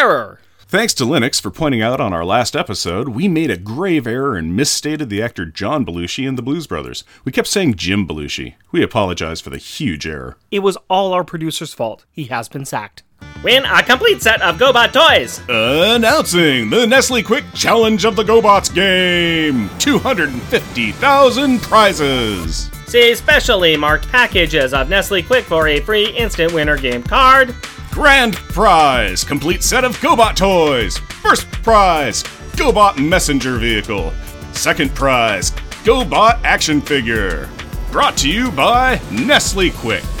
Error! Thanks to Linux for pointing out on our last episode, we made a grave error and misstated the actor John Belushi in the Blues Brothers. We kept saying Jim Belushi. We apologize for the huge error. It was all our producer's fault. He has been sacked. Win a complete set of GoBot toys! Announcing the Nestle Quik Challenge of the GoBots game! 250,000 prizes! See specially marked packages of Nestle Quik for a free instant winner game card. Grand prize! Complete set of GoBot toys! First prize! GoBot messenger vehicle! Second prize! GoBot action figure! Brought to you by Nestle Quik.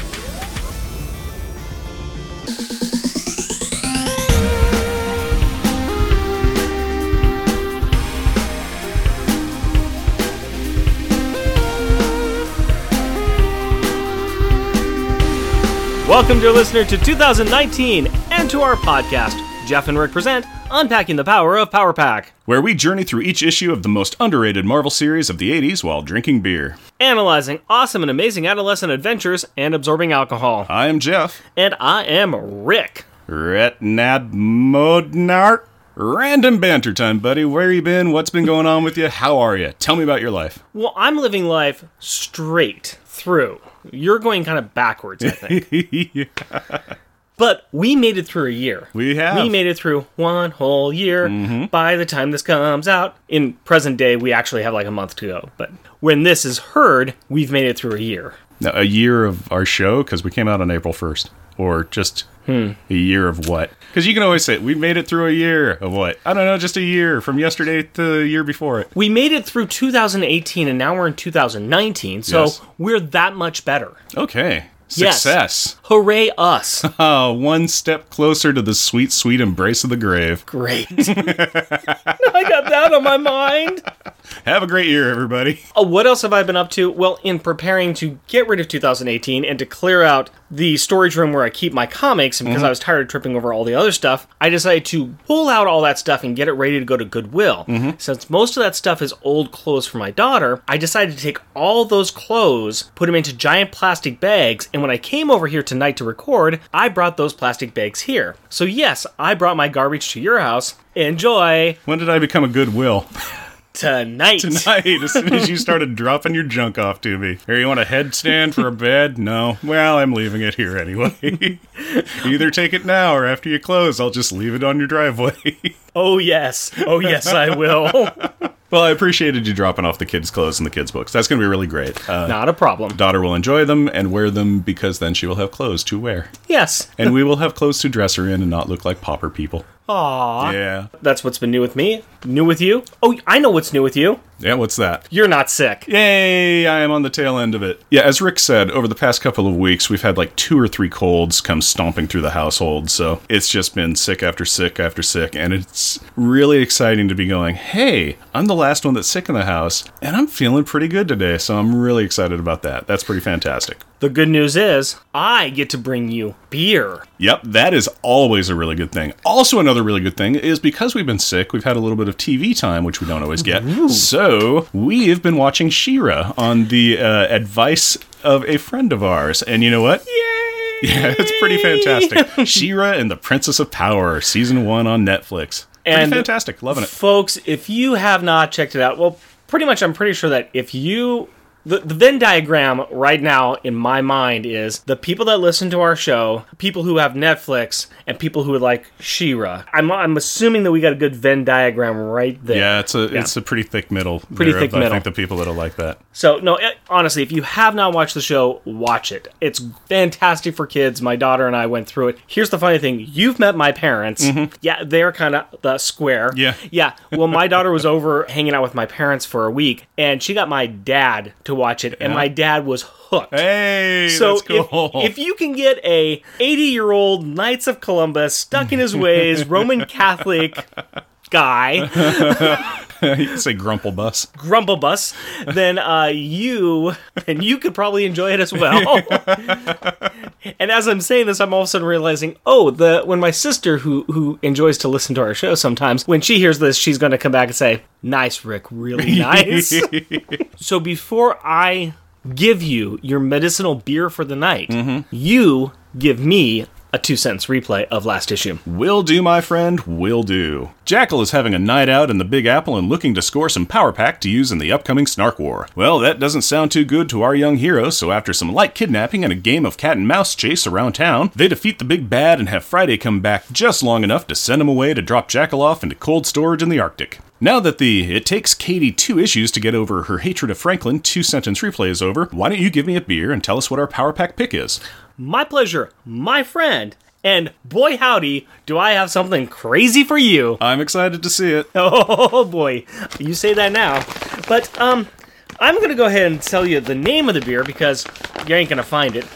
Welcome, dear listener, to 2019 and to our podcast. Jeff and Rick present Unpacking the Power of Power Pack, where we journey through each issue of the most underrated Marvel series of the 80s while drinking beer. analyzing awesome and amazing adolescent adventures and absorbing alcohol. I am Jeff. And I am Rick. Retnad Modnart. Random banter time, buddy. Where you been? What's been going on with you? How are you? Tell me about your life. Well, I'm living life straight through. You're going kind of backwards, I think. But we made it through a year. We have. Mm-hmm. We made it through one whole year. By the time this comes out, in present day, we actually have like a month to go. But when this is heard, we've made it through a year. Now, a year of our show because we came out on April 1st. Or just Hmm. a year of what? Because you can always say, we made it through a year of what? I don't know, just a year from yesterday to the year before it. We made it through 2018 and now we're in 2019, so Yes. we're that much better. Okay. Yes. Success. Hooray us. One step closer to the sweet, sweet embrace of the grave. Great. I got that on my mind. Have a great year, everybody. Uh, what else have I been up to? Well, in preparing to get rid of 2018 and to clear out the storage room where I keep my comics, and because I was tired of tripping over all the other stuff, I decided to pull out all that stuff and get it ready to go to Goodwill. Since most of that stuff is old clothes for my daughter, I decided to take all those clothes, put them into giant plastic bags, and when I came over here tonight to record, I brought those plastic bags here. So, yes, I brought my garbage to your house. Enjoy When did I become a goodwill? tonight. Tonight, as soon as you started dropping your junk off to me. Here, you want a headstand for a bed? No. Well, I'm leaving it here anyway. Either take it now or after you close, I'll just leave it on your driveway. Oh, yes. Oh, yes, I will. well, I appreciated you dropping off the kids' clothes and the kids' books. That's going to be really great. Uh, Not a problem. Daughter will enjoy them and wear them because then she will have clothes to wear. Yes. And we will have clothes to dress her in and not look like pauper people. Aww. Yeah. That's what's been new with me. New with you? Oh, I know what's new with you. Yeah, what's that? You're not sick. Yay, I am on the tail end of it. Yeah, as Rick said, over the past couple of weeks, we've had like two or three colds come stomping through the household. So it's just been sick after sick after sick. And it's really exciting to be going, hey, I'm the last one that's sick in the house, and I'm feeling pretty good today. So I'm really excited about that. That's pretty fantastic. The good news is, I get to bring you beer. Yep, that is always a really good thing. Also, another really good thing is because we've been sick, we've had a little bit of TV time, which we don't always get. So we've been watching She-Ra on the uh, advice of a friend of ours, and you know what? Yay! Yeah, it's pretty fantastic. She-Ra and the Princess of Power, season one on Netflix. Pretty And- fantastic, loving it. Folks, if you have not checked it out, well, pretty much I'm pretty sure that if you. The, the Venn diagram right now in my mind is the people that listen to our show, people who have Netflix, and people who would like She-Ra. I'm, I'm assuming that we got a good Venn diagram right there. Yeah, it's a it's a pretty thick middle. Pretty there thick I middle. think the people that'll like that. So no, it, honestly, if you have not watched the show, watch it. It's fantastic for kids. My daughter and I went through it. Here's the funny thing: you've met my parents. Yeah, they're kind of the square. Mm-hmm. Yeah. yeah. Well, my daughter was over hanging out with my parents for a week, and she got my dad to watch it, and Yeah. my dad was hooked. Hey, So that's cool. if, if you can get a 80 year old Knights of Columbus stuck in his ways Roman Catholic guy you can say grumple bus. Grumblebus, then uh, you and you could probably enjoy it as well. And as I'm saying this, I'm all of a sudden realizing, oh, the when my sister who who enjoys to listen to our show sometimes, when she hears this, she's going to come back and say, "Nice, Rick, really nice." so before I give you your medicinal beer for the night, mm-hmm. you give me a two cents replay of last issue. Will do, my friend, will do. Jackal is having a night out in the Big Apple and looking to score some power pack to use in the upcoming Snark War. Well, that doesn't sound too good to our young hero, so after some light kidnapping and a game of cat and mouse chase around town, they defeat the big bad and have Friday come back just long enough to send him away to drop Jackal off into cold storage in the Arctic. Now that the It Takes Katie two issues to get over her hatred of Franklin two sentence replay is over, why don't you give me a beer and tell us what our power pack pick is? My pleasure, my friend. And boy, howdy, do I have something crazy for you. I'm excited to see it. Oh boy, you say that now. But, um, I'm gonna go ahead and tell you the name of the beer because you ain't gonna find it.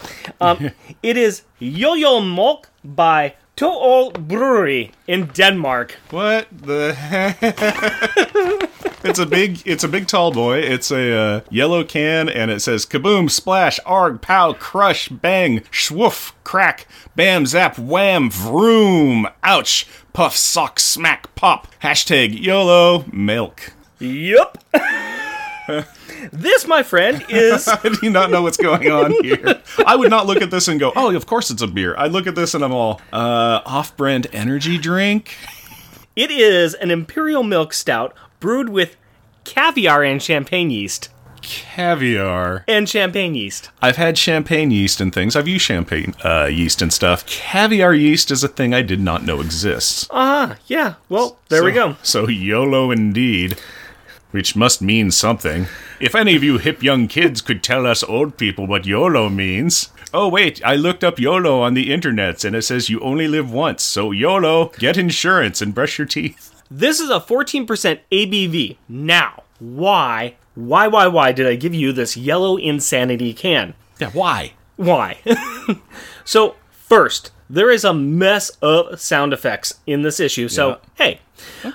Um, it is Yo Yo Molk by To Øl Brewery in Denmark. What the heck? it's a big, it's a big tall boy. It's a uh, yellow can, and it says kaboom, splash, arg, pow, crush, bang, swoof, crack, bam, zap, wham, vroom, ouch, puff, sock, smack, pop. Hashtag YOLO milk. Yup. this, my friend, is I do not know what's going on here. I would not look at this and go, "Oh, of course it's a beer." I look at this and I'm all, uh, off-brand energy drink. it is an imperial milk stout brewed with caviar and champagne yeast. Caviar. And champagne yeast. I've had champagne yeast and things. I've used champagne uh, yeast and stuff. Caviar yeast is a thing I did not know exists. Ah, yeah. Well, there we go. So YOLO indeed, which must mean something. If any of you hip young kids could tell us old people what YOLO means. Oh wait, I looked up YOLO on the internet and it says you only live once. So YOLO, get insurance and brush your teeth. This is a 14% ABV. Now, why, why, why, why did I give you this yellow insanity can? Yeah, why? Why? so, first, there is a mess of sound effects in this issue. So, hey.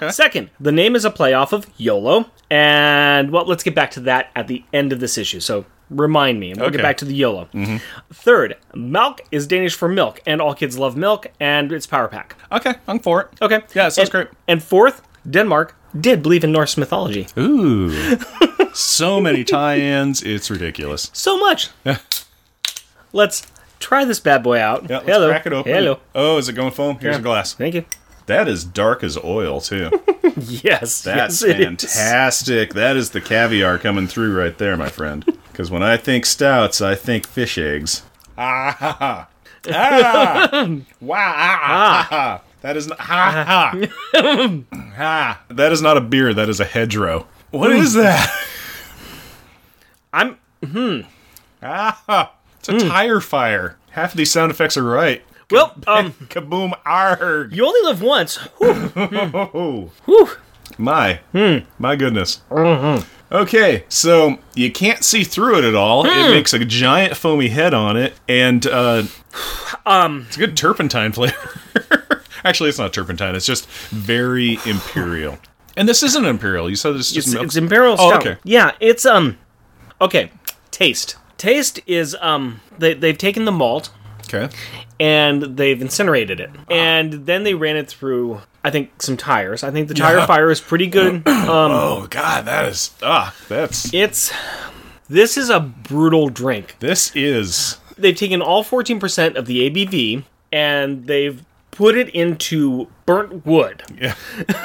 Second, the name is a playoff of YOLO. And, well, let's get back to that at the end of this issue. So, remind me, and we'll get back to the YOLO. Mm-hmm. Third, milk is Danish for milk, and all kids love milk, and it's Power Pack. Okay, I'm for it. Okay. Yeah, it sounds and, great. And fourth, Denmark did believe in Norse mythology. Ooh. so many tie-ins, it's ridiculous. So much. Let's try this bad boy out. Yeah, let's Hello. crack it open. Hello. Oh, is it going foam? Here's a glass. Thank you. That is dark as oil, too. Yes. That's yes, is. fantastic. That is the caviar coming through right there, my friend. Because when I think stouts, I think fish eggs. Ah ha ha. Ah. Wow. Ah, ha, ha. That is not ha ha. ha. That is not a beer, that is a hedgerow. What is that? I'm. Hmm. Ah, ha. It's a tire fire. Half of these sound effects are right. Well, um, Kaboom arg. you only live once. Whew. Whew. My. My goodness. Okay, so you can't see through it at all. It makes a giant foamy head on it, and uh, Um, it's a good turpentine flavor. Actually, it's not turpentine. It's just very imperial. And this isn't imperial. You said it's just it's, milk. it's imperial Oh, okay. Yeah, it's um. Okay, taste. Taste is um. They they've taken the malt okay. and they've incinerated it, and then they ran it through. I think some tires. I think the tire fire is pretty good. Um, Oh God, that is ah, that's it's this is a brutal drink. this is they've taken all 14% of the ABV and they've put it into burnt wood. yeah.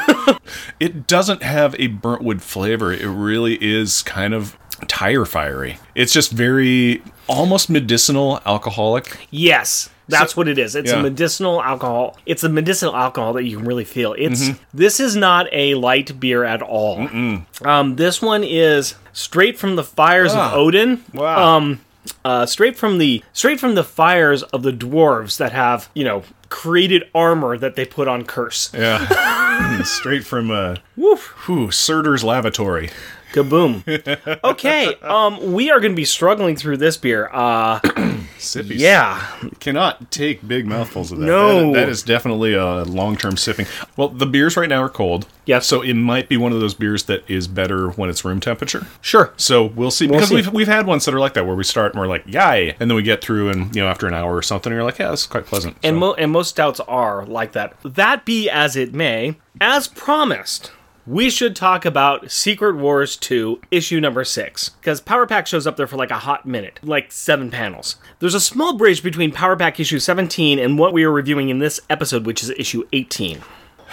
it doesn't have a burnt wood flavor. It really is kind of tire fiery. It's just very almost medicinal alcoholic. Yes, that's what it is. It's yeah. a medicinal alcohol. It's a medicinal alcohol that you can really feel. It's Mm-hmm. this is not a light beer at all. Um, this one is straight from the fires Ah. of Odin. Wow. Um, uh, straight from the straight from the fires of the dwarves that have you know created armor that they put on Curse. Yeah. Straight from uh Woof. whew, Surtur's lavatory. Kaboom. Okay, um, we are going to be struggling through this beer. Uh, Sippy. yeah, cannot take big mouthfuls of that. No. That- that is definitely a long-term sipping. Well, the beers right now are cold. Yes. So it might be one of those beers that is better when it's room temperature. sure. So we'll see. Because see. we've we've had ones that are like that where we start and we're like, yay, and then we get through and you know after an hour or something, you're like, yeah, this is quite pleasant. And, So- mo- and most stouts are like that. That be as it may, as promised, we should talk about Secret Wars 2, issue number 6. Because Power Pack shows up there for like a hot minute, like seven panels. There's a small bridge between Power Pack issue 17 and what we are reviewing in this episode, which is issue 18.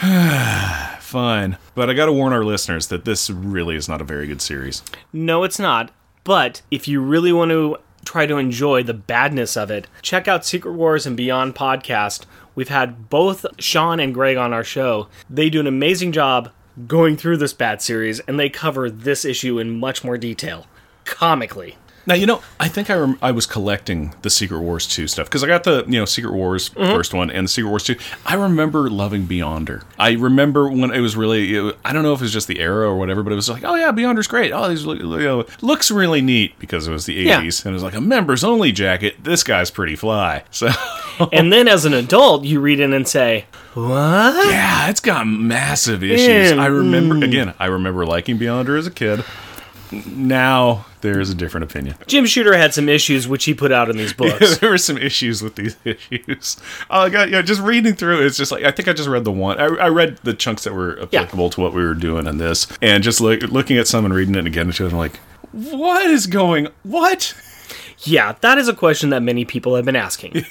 Fine. But I gotta warn our listeners that this really is not a very good series. No, it's not. But if you really want to try to enjoy the badness of it, check out Secret Wars and Beyond podcast. We've had both Sean and Greg on our show. They do an amazing job going through this bad series, and they cover this issue in much more detail, comically. Now you know, I think I rem- I was collecting the Secret Wars two stuff because I got the you know Secret Wars mm-hmm. first one and the Secret Wars two. I remember loving Beyonder. I remember when it was really it, I don't know if it was just the era or whatever, but it was like oh yeah, Beyonder's great. Oh, these you know, looks really neat because it was the Yeah. eighties and it was like a members only jacket. This guy's pretty fly. So and then as an adult, you read in and say, What? yeah, it's got massive issues. Yeah, I mm-hmm. remember again. I remember liking Beyonder as a kid. Now there's a different opinion. Jim Shooter had some issues which he put out in these books. there were some issues with these issues. Oh, I got yeah. Just reading through, it's just like I think I just read the one. I, I read the chunks that were applicable to what we were doing in this, and just look, looking at some and reading it again, and I'm like, what is going? What? Yeah, that is a question that many people have been asking.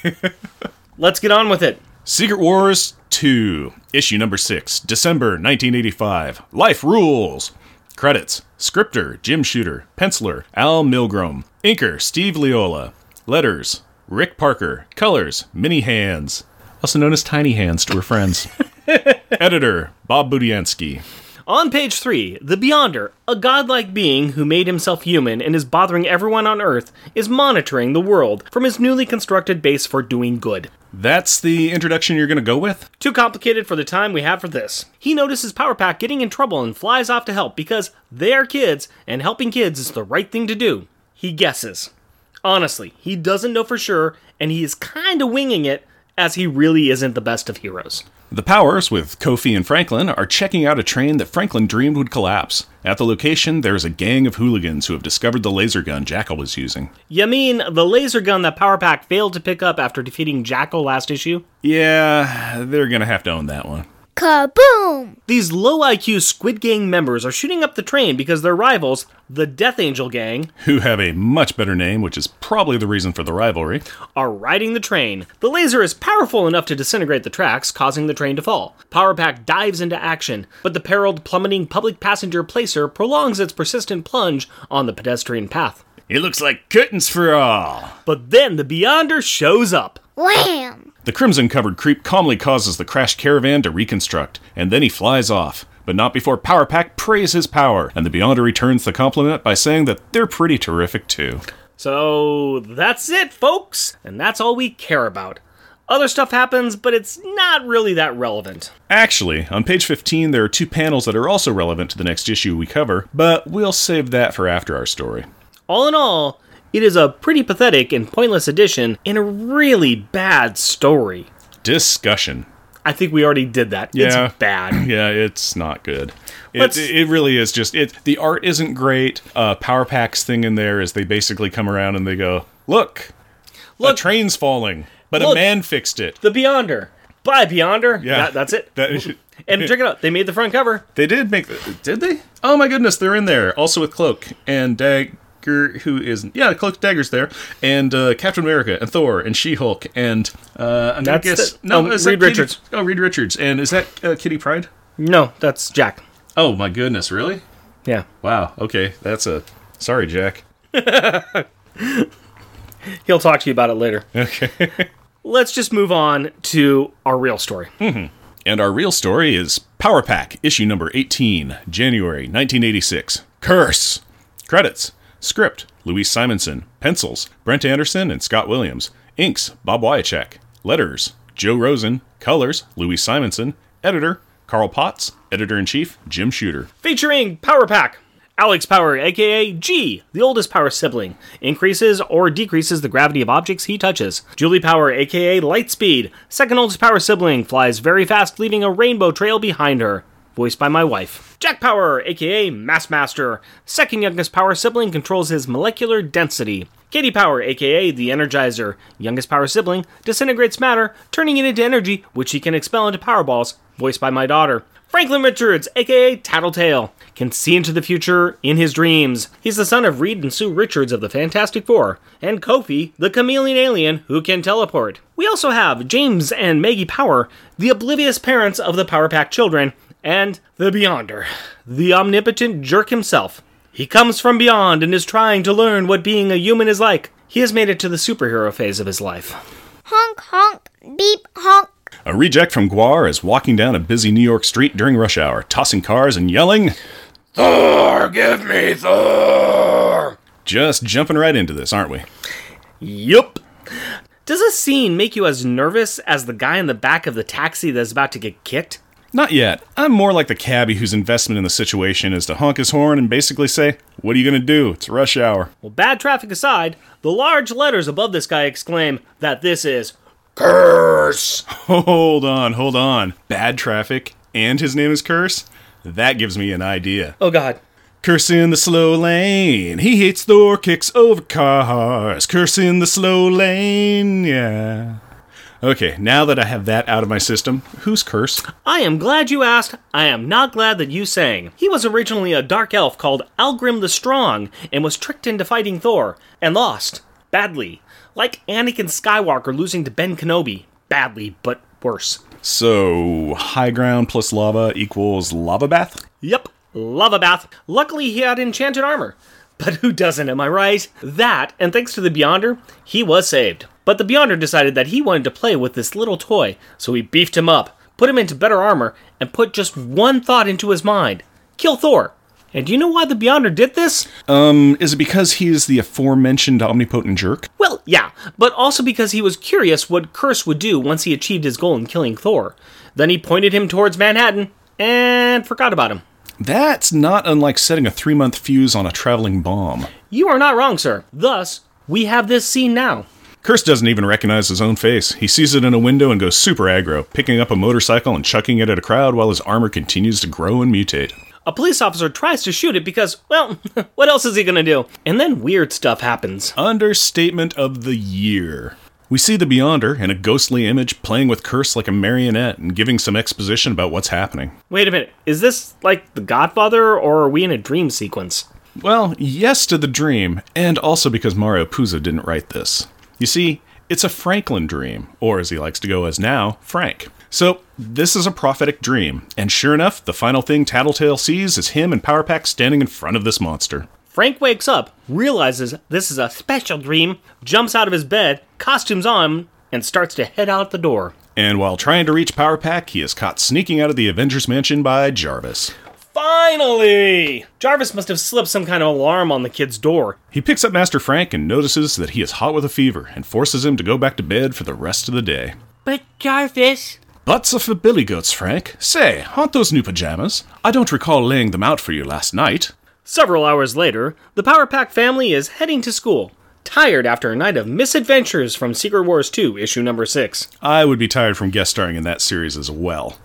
Let's get on with it. Secret Wars 2, issue number 6, December 1985. Life Rules. Credits Scripter Jim Shooter. Penciler Al Milgrom. Inker Steve Leialoha. Letters Rick Parker. Colors Mini Hands. Also known as Tiny Hands to her friends. Editor Bob Budiansky. On page 3, the Beyonder, a godlike being who made himself human and is bothering everyone on Earth, is monitoring the world from his newly constructed base for doing good. That's the introduction you're going to go with? Too complicated for the time we have for this. He notices Power Pack getting in trouble and flies off to help because they are kids and helping kids is the right thing to do. He guesses. Honestly, he doesn't know for sure and he is kinda winging it as he really isn't the best of heroes. The Powers, with Kofi and Franklin, are checking out a train that Franklin dreamed would collapse. At the location, there is a gang of hooligans who have discovered the laser gun Jackal was using. You mean the laser gun that Power Pack failed to pick up after defeating Jackal last issue? Yeah, they're gonna have to own that one. Kaboom! These low IQ Squid Gang members are shooting up the train because their rivals, the Death Angel Gang, Who have a much better name, which is probably the reason for the rivalry. are riding the train. The laser is powerful enough to disintegrate the tracks, causing the train to fall. Power Pack dives into action, but the periled plummeting public passenger placer prolongs its persistent plunge on the pedestrian path. It looks like curtains for all. But then the Beyonder shows up. Wham! The crimson covered creep calmly causes the crashed caravan to reconstruct, and then he flies off. But not before Power Pack praise his power, and the Beyonder returns the compliment by saying that they're pretty terrific too. So that's it, folks, and that's all we care about. Other stuff happens, but it's not really that relevant. Actually, on page 15, there are two panels that are also relevant to the next issue we cover, but we'll save that for after our story. All in all, it is a pretty pathetic and pointless addition in a really bad story. Discussion. I think we already did that. Yeah. It's bad. Yeah, it's not good. It, it really is just it. The art isn't great. Uh, Power Pack's thing in there is they basically come around and they go, "Look, Look. a train's falling, but a man fixed it." The Beyonder. Bye, Beyonder. Yeah. That- that's it. That- and check it out. They made the front cover. They did make. The, did they? Oh my goodness, they're in there. Also with Cloak and Dagger, who is yeah, Cloak Dagger's there, and uh, Captain America and Thor and She Hulk and uh, I'm That's guess the- no, oh, is Reed Kitty- Richards. Oh, Reed Richards, and is that uh, Kitty Pryde? No, that's Jack. Oh my goodness, really? Yeah. Wow. Okay, that's a sorry, Jack. He'll talk to you about it later. Okay. Let's just move on to our real story. And our real story is Power Pack, issue number 18, January 1986. Curse! Credits Script Louise Simonson. Pencils Brent Anderson and Scott Williams. Inks Bob Wiacek. Letters Joe Rosen. Colors Louise Simonson. Editor Carl Potts. Editor in chief Jim Shooter. Featuring Power Pack. Alex Power, aka Gee, the oldest Power sibling, increases or decreases the gravity of objects he touches. Julie Power, aka Lightspeed, second oldest Power sibling, flies very fast, leaving a rainbow trail behind her. Voiced by my wife. Jack Power, aka Massmaster, second youngest Power sibling, controls his molecular density. Katie Power, aka the Energizer, youngest Power sibling, disintegrates matter, turning it into energy, which he can expel into Power Balls. Voiced by my daughter. Franklin Richards, aka Tattletale, can see into the future in his dreams. He's the son of Reed and Sue Richards of the Fantastic Four, and Kofi, the chameleon alien who can teleport. We also have James and Maggie Power, the oblivious parents of the Power Pack children, and the Beyonder, the omnipotent jerk himself. He comes from beyond and is trying to learn what being a human is like. He has made it to the superhero phase of his life. Honk, honk, beep, honk. A reject from Gwar is walking down a busy New York street during rush hour, tossing cars and yelling, Thor, give me Thor! Just jumping right into this, aren't we? Yup. Does a scene make you as nervous as the guy in the back of the taxi that's about to get kicked? Not yet. I'm more like the cabbie whose investment in the situation is to honk his horn and basically say, What are you gonna do? It's rush hour. Well, bad traffic aside, the large letters above this guy exclaim that this is Curse! Hold on, hold on. Bad traffic, and his name is Curse? That gives me an idea. Oh god. Curse in the slow lane. He hates Thor, kicks over cars. Curse in the slow lane, yeah. Okay, now that I have that out of my system, who's Curse? I am glad you asked. I am not glad that you sang. He was originally a dark elf called Algrim the Strong and was tricked into fighting Thor and lost. Badly. Like Anakin Skywalker losing to Ben Kenobi. Badly, but worse. So, high ground plus lava equals lava bath? Yep, lava bath. Luckily, he had enchanted armor. But who doesn't, am I right? That, and thanks to the Beyonder, he was saved. But the Beyonder decided that he wanted to play with this little toy, so he beefed him up, put him into better armor, and put just one thought into his mind kill Thor. And do you know why the Beyonder did this? Um, is it because he is the aforementioned omnipotent jerk? Well, yeah, but also because he was curious what Curse would do once he achieved his goal in killing Thor. Then he pointed him towards Manhattan and forgot about him. That's not unlike setting a three month fuse on a traveling bomb. You are not wrong, sir. Thus, we have this scene now. Curse doesn't even recognize his own face. He sees it in a window and goes super aggro, picking up a motorcycle and chucking it at a crowd while his armor continues to grow and mutate. A police officer tries to shoot it because, well, what else is he gonna do? And then weird stuff happens. Understatement of the year. We see the Beyonder in a ghostly image playing with Curse like a marionette and giving some exposition about what's happening. Wait a minute, is this like The Godfather, or are we in a dream sequence? Well, yes to the dream, and also because Mario Puzo didn't write this. You see, it's a Franklin dream, or as he likes to go as now, Frank. So, this is a prophetic dream, and sure enough, the final thing Tattletale sees is him and Power Pack standing in front of this monster. Frank wakes up, realizes this is a special dream, jumps out of his bed, costumes on, and starts to head out the door. And while trying to reach Power Pack, he is caught sneaking out of the Avengers Mansion by Jarvis. Finally! Jarvis must have slipped some kind of alarm on the kid's door. He picks up Master Frank and notices that he is hot with a fever and forces him to go back to bed for the rest of the day. But Jarvis. Butts are for billy goats, Frank. Say, aren't those new pajamas? I don't recall laying them out for you last night. Several hours later, the Power Pack family is heading to school, tired after a night of misadventures from Secret Wars 2, issue number 6. I would be tired from guest starring in that series as well.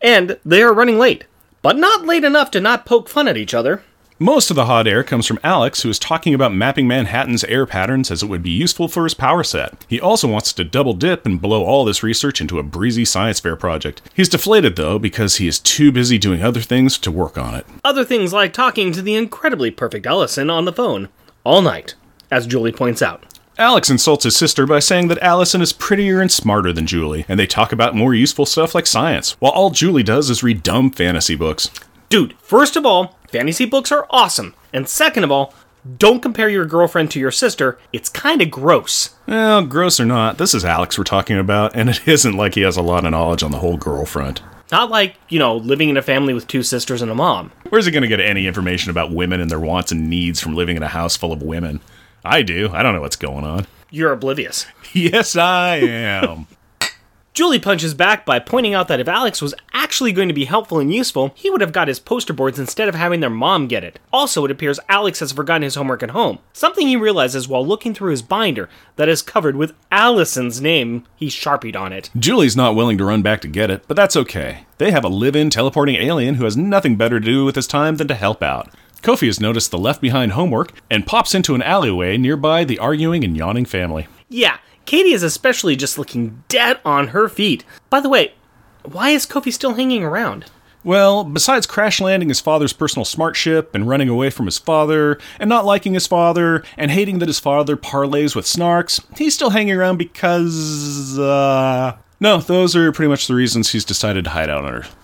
And they are running late, but not late enough to not poke fun at each other. Most of the hot air comes from Alex, who is talking about mapping Manhattan's air patterns as it would be useful for his power set. He also wants to double dip and blow all this research into a breezy science fair project. He's deflated, though, because he is too busy doing other things to work on it. Other things like talking to the incredibly perfect Allison on the phone, all night, as Julie points out. Alex insults his sister by saying that Allison is prettier and smarter than Julie, and they talk about more useful stuff like science, while all Julie does is read dumb fantasy books. Dude, first of all, fantasy books are awesome. And second of all, don't compare your girlfriend to your sister. It's kind of gross. Well, gross or not, this is Alex we're talking about, and it isn't like he has a lot of knowledge on the whole girlfriend. Not like, you know, living in a family with two sisters and a mom. Where's he going to get any information about women and their wants and needs from living in a house full of women? I do. I don't know what's going on. You're oblivious. Yes, I am. Julie punches back by pointing out that if Alex was actually going to be helpful and useful, he would have got his poster boards instead of having their mom get it. Also, it appears Alex has forgotten his homework at home. Something he realizes while looking through his binder that is covered with Allison's name he sharpied on it. Julie's not willing to run back to get it, but that's okay. They have a live in teleporting alien who has nothing better to do with his time than to help out. Kofi has noticed the left behind homework and pops into an alleyway nearby the arguing and yawning family. Yeah, Katie is especially just looking dead on her feet. By the way, why is Kofi still hanging around? Well, besides crash landing his father's personal smart ship and running away from his father, and not liking his father, and hating that his father parlays with snarks, he's still hanging around because, uh. No, those are pretty much the reasons he's decided to hide out on Earth.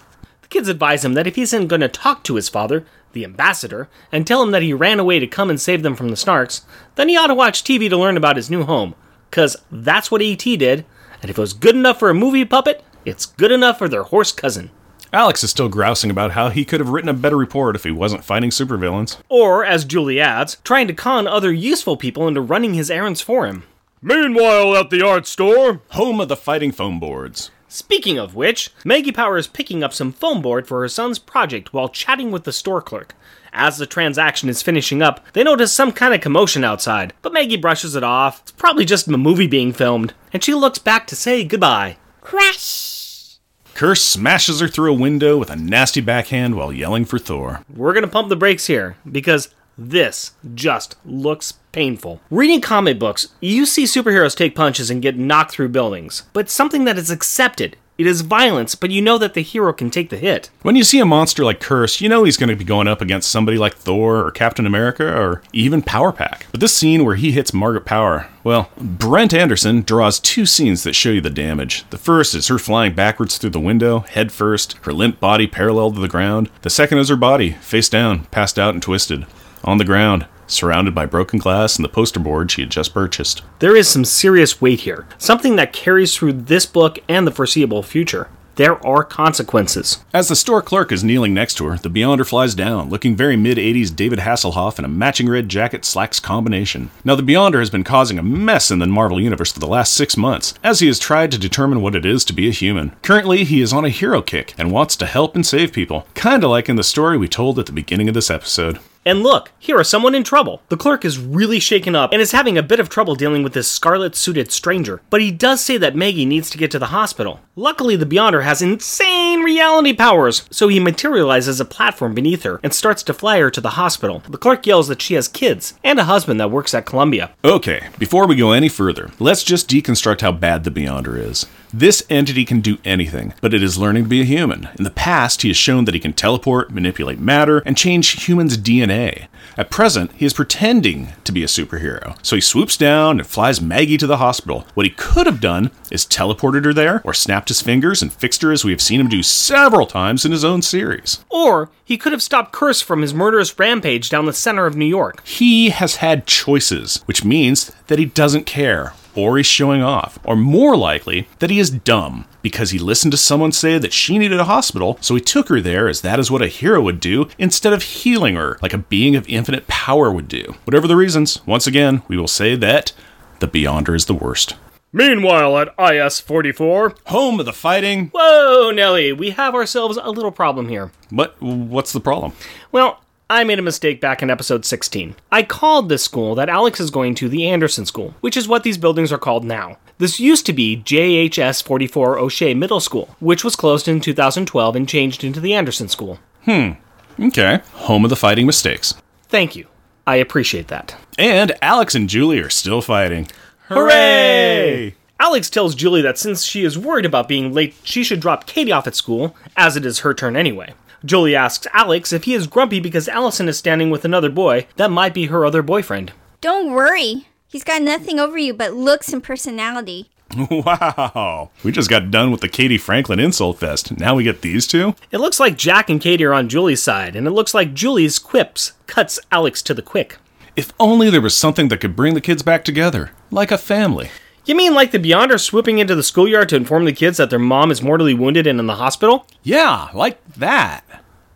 The kids advise him that if he isn't going to talk to his father, the ambassador, and tell him that he ran away to come and save them from the Snarks, then he ought to watch TV to learn about his new home. Cause that's what E.T. did, and if it was good enough for a movie puppet, it's good enough for their horse cousin. Alex is still grousing about how he could have written a better report if he wasn't fighting supervillains. Or, as Julie adds, trying to con other useful people into running his errands for him. Meanwhile, at the art store, home of the fighting foam boards. Speaking of which, Maggie Power is picking up some foam board for her son's project while chatting with the store clerk. As the transaction is finishing up, they notice some kind of commotion outside, but Maggie brushes it off. It's probably just a movie being filmed, and she looks back to say goodbye. Crash. Curse smashes her through a window with a nasty backhand while yelling for Thor. We're gonna pump the brakes here, because this just looks painful. Reading comic books, you see superheroes take punches and get knocked through buildings, but something that is accepted. It is violence, but you know that the hero can take the hit. When you see a monster like Curse, you know he's going to be going up against somebody like Thor or Captain America or even Power Pack. But this scene where he hits Margaret Power, well, Brent Anderson draws two scenes that show you the damage. The first is her flying backwards through the window, head first, her limp body parallel to the ground. The second is her body, face down, passed out and twisted, on the ground, surrounded by broken glass and the poster board she had just purchased. There is some serious weight here, something that carries through this book and the foreseeable future. There are consequences. As the store clerk is kneeling next to her, the Beyonder flies down, looking very mid 80s David Hasselhoff in a matching red jacket slacks combination. Now, the Beyonder has been causing a mess in the Marvel Universe for the last six months, as he has tried to determine what it is to be a human. Currently, he is on a hero kick and wants to help and save people, kinda like in the story we told at the beginning of this episode. And look, here is someone in trouble. The clerk is really shaken up and is having a bit of trouble dealing with this scarlet suited stranger. But he does say that Maggie needs to get to the hospital. Luckily, the Beyonder has insane reality powers, so he materializes a platform beneath her and starts to fly her to the hospital. The clerk yells that she has kids and a husband that works at Columbia. Okay, before we go any further, let's just deconstruct how bad the Beyonder is. This entity can do anything, but it is learning to be a human. In the past, he has shown that he can teleport, manipulate matter, and change humans' DNA. At present, he is pretending to be a superhero. So he swoops down and flies Maggie to the hospital. What he could have done is teleported her there, or snapped his fingers and fixed her as we have seen him do several times in his own series. Or he could have stopped Curse from his murderous rampage down the center of New York. He has had choices, which means that he doesn't care, or he's showing off, or more likely, that he is dumb because he listened to someone say that she needed a hospital, so he took her there as that is what a hero would do instead of healing her like a being of infinite power would do. Whatever the reasons, once again, we will say that the Beyonder is the worst. Meanwhile, at IS 44. Home of the fighting. Whoa, Nelly, we have ourselves a little problem here. What? What's the problem? Well, I made a mistake back in episode 16. I called this school that Alex is going to the Anderson School, which is what these buildings are called now. This used to be JHS 44 O'Shea Middle School, which was closed in 2012 and changed into the Anderson School. Hmm. Okay. Home of the fighting mistakes. Thank you. I appreciate that. And Alex and Julie are still fighting. Hooray! Alex tells Julie that since she is worried about being late, she should drop Katie off at school, as it is her turn anyway. Julie asks Alex if he is grumpy because Allison is standing with another boy that might be her other boyfriend. Don't worry. He's got nothing over you but looks and personality. Wow. We just got done with the Katie Franklin insult fest. Now we get these two? It looks like Jack and Katie are on Julie's side, and it looks like Julie's quips cuts Alex to the quick. If only there was something that could bring the kids back together, like a family. You mean like the Beyonder swooping into the schoolyard to inform the kids that their mom is mortally wounded and in the hospital? Yeah, like that.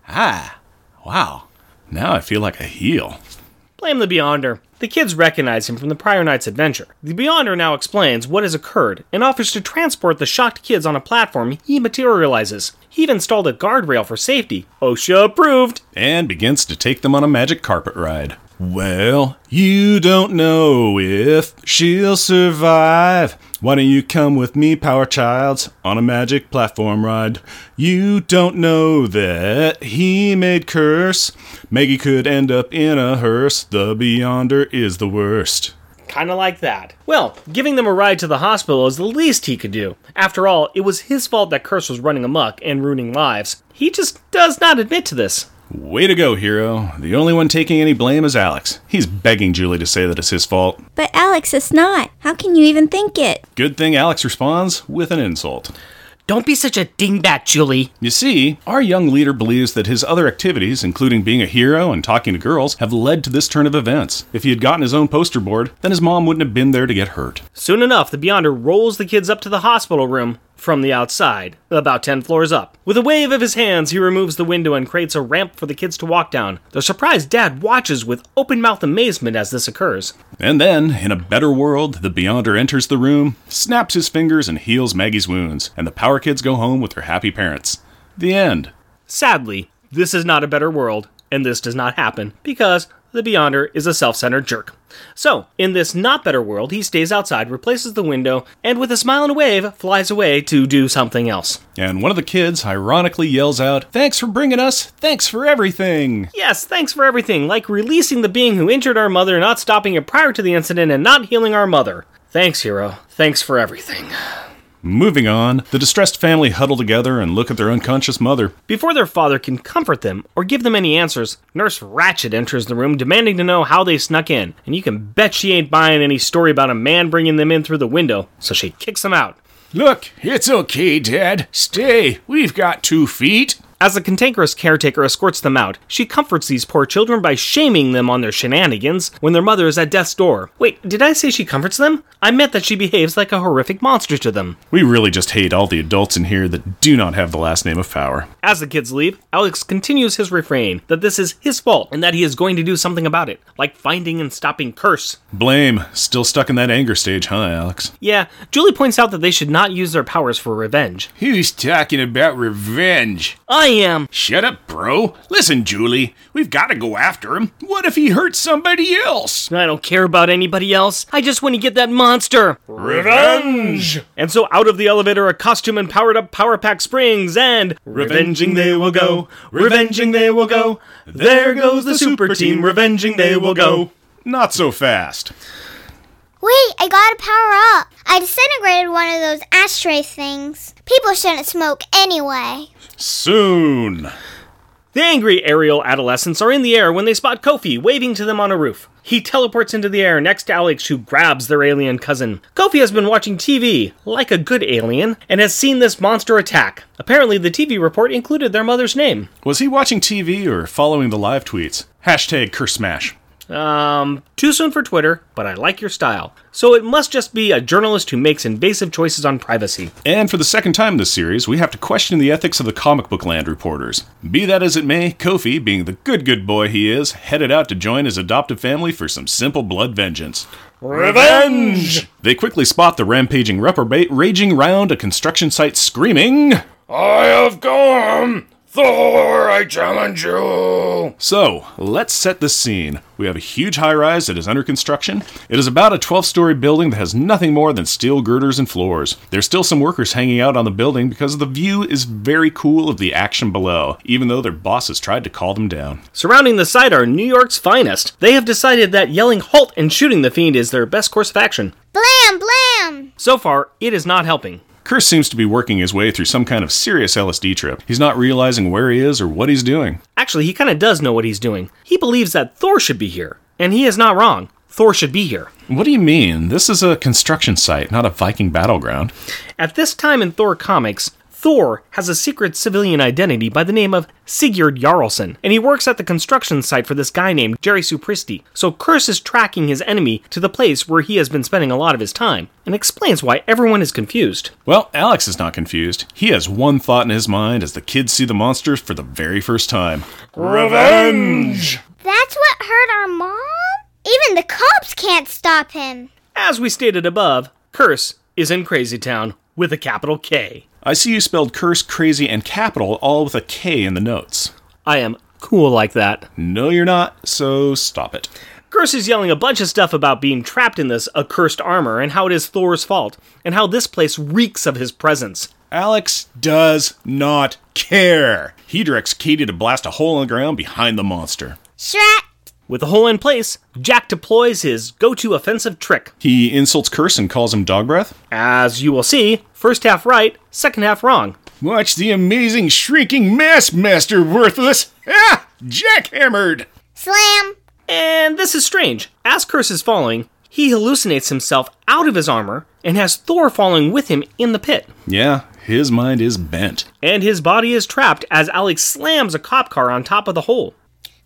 Ah, wow. Now I feel like a heel. Blame the Beyonder. The kids recognize him from the prior night's adventure. The Beyonder now explains what has occurred and offers to transport the shocked kids on a platform he materializes. He even installed a guardrail for safety. OSHA approved! And begins to take them on a magic carpet ride. Well, you don't know if she'll survive. Why don't you come with me, Power Childs, on a magic platform ride? You don't know that he made curse. Maggie could end up in a hearse. The Beyonder is the worst. Kinda like that. Well, giving them a ride to the hospital is the least he could do. After all, it was his fault that Curse was running amok and ruining lives. He just does not admit to this. Way to go, hero. The only one taking any blame is Alex. He's begging Julie to say that it's his fault. But Alex, it's not. How can you even think it? Good thing Alex responds with an insult. Don't be such a dingbat, Julie. You see, our young leader believes that his other activities, including being a hero and talking to girls, have led to this turn of events. If he had gotten his own poster board, then his mom wouldn't have been there to get hurt. Soon enough, the Beyonder rolls the kids up to the hospital room from the outside, about 10 floors up. With a wave of his hands, he removes the window and creates a ramp for the kids to walk down. The surprised dad watches with open mouthed amazement as this occurs. And then, in a better world, the Beyonder enters the room, snaps his fingers, and heals Maggie's wounds, and the Power Kids go home with their happy parents. The end. Sadly, this is not a better world, and this does not happen because the Beyonder is a self centered jerk. So, in this not better world, he stays outside, replaces the window, and with a smile and a wave, flies away to do something else. And one of the kids ironically yells out, Thanks for bringing us! Thanks for everything! Yes, thanks for everything, like releasing the being who injured our mother, not stopping it prior to the incident, and not healing our mother. Thanks, hero. Thanks for everything. Moving on, the distressed family huddle together and look at their unconscious mother. Before their father can comfort them or give them any answers, Nurse Ratched enters the room demanding to know how they snuck in, and you can bet she ain't buying any story about a man bringing them in through the window, so she kicks them out. Look, it's okay, Dad. Stay. We've got two feet. As the cantankerous caretaker escorts them out, she comforts these poor children by shaming them on their shenanigans when their mother is at death's door. Wait, did I say she comforts them? I meant that she behaves like a horrific monster to them. We really just hate all the adults in here that do not have the last name of Power. As the kids leave, Alex continues his refrain that this is his fault and that he is going to do something about it, like finding and stopping Curse. Blame. Still stuck in that anger stage, huh, Alex? Yeah, Julie points out that they should not use their powers for revenge. Who's talking about revenge? I am. Shut up, bro. Listen, Julie, we've got to go after him. What if he hurts somebody else? I don't care about anybody else. I just want to get that monster. Revenge! And so out of the elevator, a costume and powered up Power Pack springs, and revenging they will go, revenging they will go. There goes the super team, revenging they will go. Not so fast. Wait, I gotta power up. I disintegrated one of those ashtray things. People shouldn't smoke anyway. Soon. The angry aerial adolescents are in the air when they spot Kofi waving to them on a roof. He teleports into the air next to Alex, who grabs their alien cousin. Kofi has been watching TV, like a good alien, and has seen this monster attack. Apparently, the TV report included their mother's name. Was he watching TV or following the live tweets? Hashtag curse smash. Um, too soon for Twitter, but I like your style. So it must just be a journalist who makes invasive choices on privacy. And for the second time in this series, we have to question the ethics of the comic book land reporters. Be that as it may, Kofi, being the good good boy he is, headed out to join his adoptive family for some simple blood vengeance. Revenge! They quickly spot the rampaging reprobate raging round a construction site screaming, I have come! Thor, I challenge you! So, let's set the scene. We have a huge high rise that is under construction. It is about a 12 story building that has nothing more than steel girders and floors. There's still some workers hanging out on the building because the view is very cool of the action below, even though their bosses tried to call them down. Surrounding the site are New York's finest. They have decided that yelling halt and shooting the fiend is their best course of action. Blam, blam! So far, it is not helping. Curse seems to be working his way through some kind of serious LSD trip. He's not realizing where he is or what he's doing. Actually, he kind of does know what he's doing. He believes that Thor should be here, and he is not wrong. Thor should be here. What do you mean? This is a construction site, not a Viking battleground. At this time in Thor comics, Thor has a secret civilian identity by the name of Sigurd Jarlsson, and he works at the construction site for this guy named Jerry Sapristi. So Curse is tracking his enemy to the place where he has been spending a lot of his time, and explains why everyone is confused. Well, Alex is not confused. He has one thought in his mind as the kids see the monsters for the very first time. Revenge! That's what hurt our mom? Even the cops can't stop him. As we stated above, Curse is in Crazy Town with a capital K. I see you spelled curse, crazy, and capital all with a K in the notes. I am cool like that. No, you're not, so stop it. Curse is yelling a bunch of stuff about being trapped in this accursed armor and how it is Thor's fault, and how this place reeks of his presence. Alex does not care. He directs Katie to blast a hole in the ground behind the monster. Strat. With the hole in place, Jack deploys his go to offensive trick. He insults Curse and calls him dog breath. As you will see, first half right, second half wrong. Watch the amazing shrinking mass master, worthless. Ah! Jackhammered! Slam. And this is strange. As Curse is falling, he hallucinates himself out of his armor and has Thor falling with him in the pit. Yeah, his mind is bent. And his body is trapped as Alex slams a cop car on top of the hole.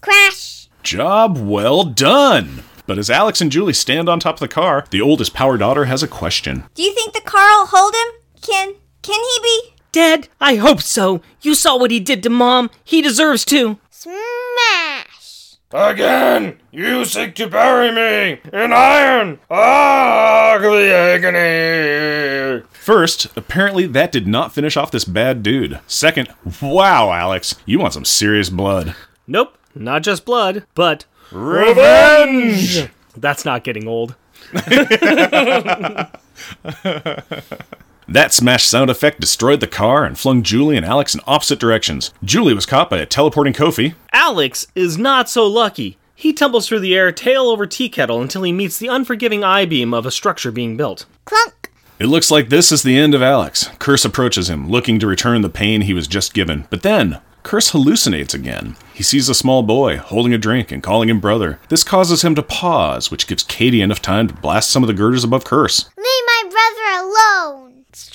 Crash. Job well done. But as Alex and Julie stand on top of the car, the oldest power daughter has a question. Do you think the car will hold him? Can can he be? dead? I hope so. You saw what he did to Mom. He deserves to. Smash. Again, you seek to bury me in iron. Ugly agony. First, apparently that did not finish off this bad dude. Second, wow, Alex, you want some serious blood. Nope, not just blood, but Revenge. that's not getting old. That smash sound effect destroyed the car and flung Julie and Alex in opposite directions. Julie was caught by a teleporting Kofi. Alex is not so lucky. He tumbles through the air tail over tea kettle until he meets the unforgiving I beam of a structure being built. Clunk. It looks like this is the end of Alex. Curse approaches him, looking to return the pain he was just given. But then, Curse hallucinates again. He sees a small boy holding a drink and calling him brother. This causes him to pause, which gives Katie enough time to blast some of the girders above Curse. Leave my brother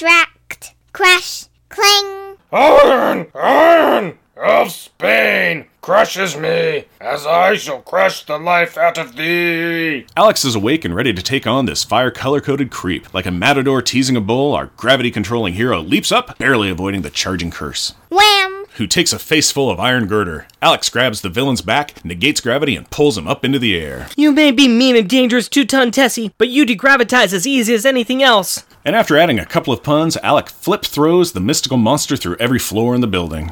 alone. Stract. Crash. Clang. Iron, iron of Spain crushes me, as I shall crush the life out of thee. Alex is awake and ready to take on this fire color coded creep. Like a matador teasing a bull, our gravity controlling hero leaps up, barely avoiding the charging curse. Wham. Who takes a face full of iron girder. Alex grabs the villain's back, negates gravity, and pulls him up into the air. You may be mean and dangerous two ton Tessie, but you degravitize as easy as anything else. And after adding a couple of puns, Alec flip throws the mystical monster through every floor in the building.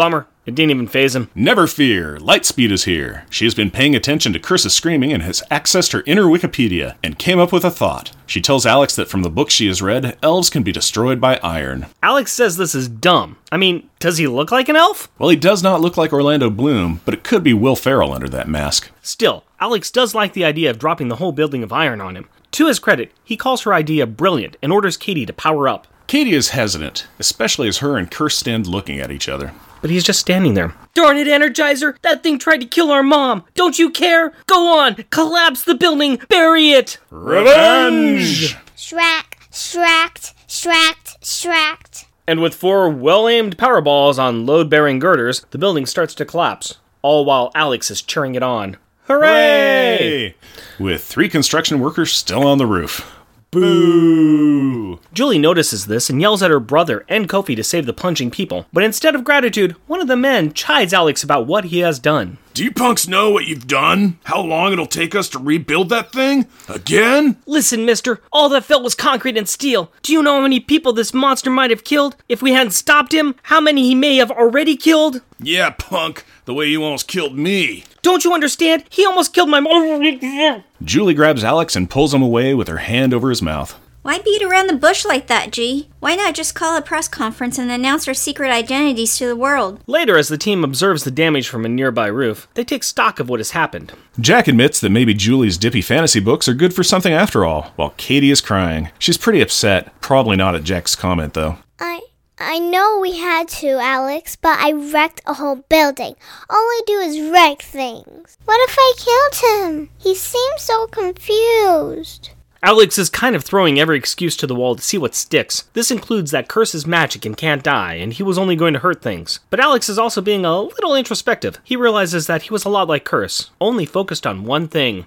Bummer, it didn't even phase him. Never fear, Lightspeed is here. She has been paying attention to Curse's screaming and has accessed her inner Wikipedia and came up with a thought. She tells Alex that from the book she has read, elves can be destroyed by iron. Alex says this is dumb. I mean, does he look like an elf? Well, he does not look like Orlando Bloom, but it could be Will Ferrell under that mask. Still, Alex does like the idea of dropping the whole building of iron on him. To his credit, he calls her idea brilliant and orders Katie to power up. Katie is hesitant, especially as her and Curse stand looking at each other. But he's just standing there. Darn it, Energizer! That thing tried to kill our mom! Don't you care? Go on! Collapse the building! Bury it! Revenge. Strack. Stract. Stract. Stract. And with four well aimed power balls on load bearing girders, the building starts to collapse, all while Alex is cheering it on. Hooray! With three construction workers still on the roof. Boo! Julie notices this and yells at her brother and Kofi to save the plunging people. But instead of gratitude, one of the men chides Alex about what he has done. Do you punks know what you've done? How long it'll take us to rebuild that thing? Again? Listen, mister, all that fell was concrete and steel. Do you know how many people this monster might have killed? If we hadn't stopped him, how many he may have already killed? Yeah, punk. The way you almost killed me. Don't you understand? He almost killed my mom. Julie grabs Alex and pulls him away with her hand over his mouth. Why beat around the bush like that, Gee? Why not just call a press conference and announce our secret identities to the world? Later, as the team observes the damage from a nearby roof, they take stock of what has happened. Jack admits that maybe Julie's dippy fantasy books are good for something after all, while Katie is crying. She's pretty upset, probably not at Jack's comment though. I I know we had to, Alex, but I wrecked a whole building. All I do is wreck things. What if I killed him? He seems so confused. Alex is kind of throwing every excuse to the wall to see what sticks. This includes that Curse is magic and can't die, and he was only going to hurt things. But Alex is also being a little introspective. He realizes that he was a lot like Curse, only focused on one thing.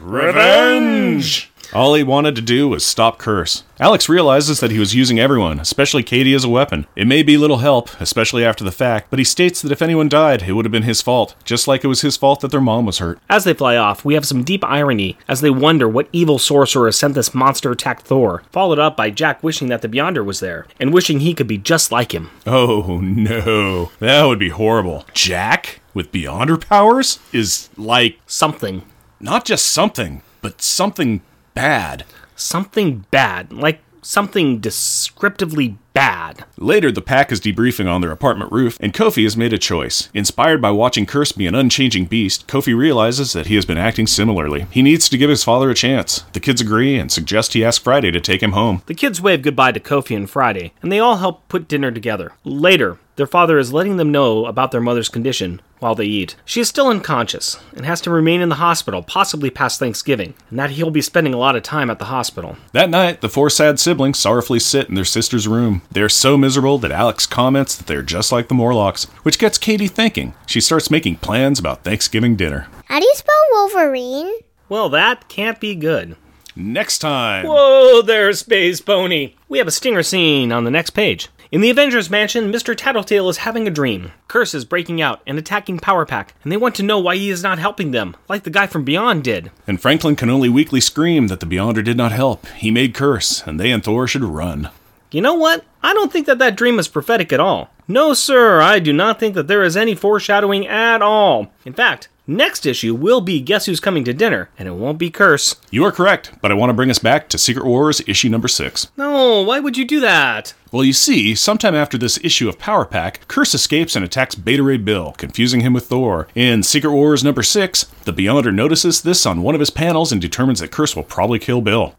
Revenge. All he wanted to do was stop Curse. Alex realizes that he was using everyone, especially Katie, as a weapon. It may be little help, especially after the fact, but he states that if anyone died, it would have been his fault, just like it was his fault that their mom was hurt. As they fly off, we have some deep irony as they wonder what evil sorcerer sent this monster attack Thor, followed up by Jack wishing that the Beyonder was there, and wishing he could be just like him. Oh no, that would be horrible. Jack, with Beyonder powers, is like Something. not just something, but something bad. Something bad. Like something descriptively bad. Later, the pack is debriefing on their apartment roof, and Kofi has made a choice. Inspired by watching Curse be an unchanging beast, Kofi realizes that he has been acting similarly. He needs to give his father a chance. The kids agree and suggest he ask Friday to take him home. The kids wave goodbye to Kofi and Friday, and they all help put dinner together. Later, their father is letting them know about their mother's condition while they eat. She is still unconscious and has to remain in the hospital, possibly past Thanksgiving, and that he'll be spending a lot of time at the hospital. That night, the four sad siblings sorrowfully sit in their sister's room. They are so miserable that Alex comments that they are just like the Morlocks, which gets Katie thinking. She starts making plans about Thanksgiving dinner. How do you spell Wolverine? Well, that can't be good. Next time. Whoa there, Space Pony! We have a stinger scene on the next page. In the Avengers Mansion, Mr. Tattletale is having a dream. Curse is breaking out and attacking Power Pack, and they want to know why he is not helping them, like the guy from Beyond did. And Franklin can only weakly scream that the Beyonder did not help. He made curse, and they and Thor should run. You know what? I don't think that that dream is prophetic at all. No, sir, I do not think that there is any foreshadowing at all. In fact, Next issue will be Guess Who's Coming to Dinner, and it won't be Curse. You are correct, but I want to bring us back to Secret Wars issue number 6. No, why would you do that? Well, you see, sometime after this issue of Power Pack, Curse escapes and attacks Beta Ray Bill, confusing him with Thor. In Secret Wars number 6, the Beyonder notices this on one of his panels and determines that Curse will probably kill Bill.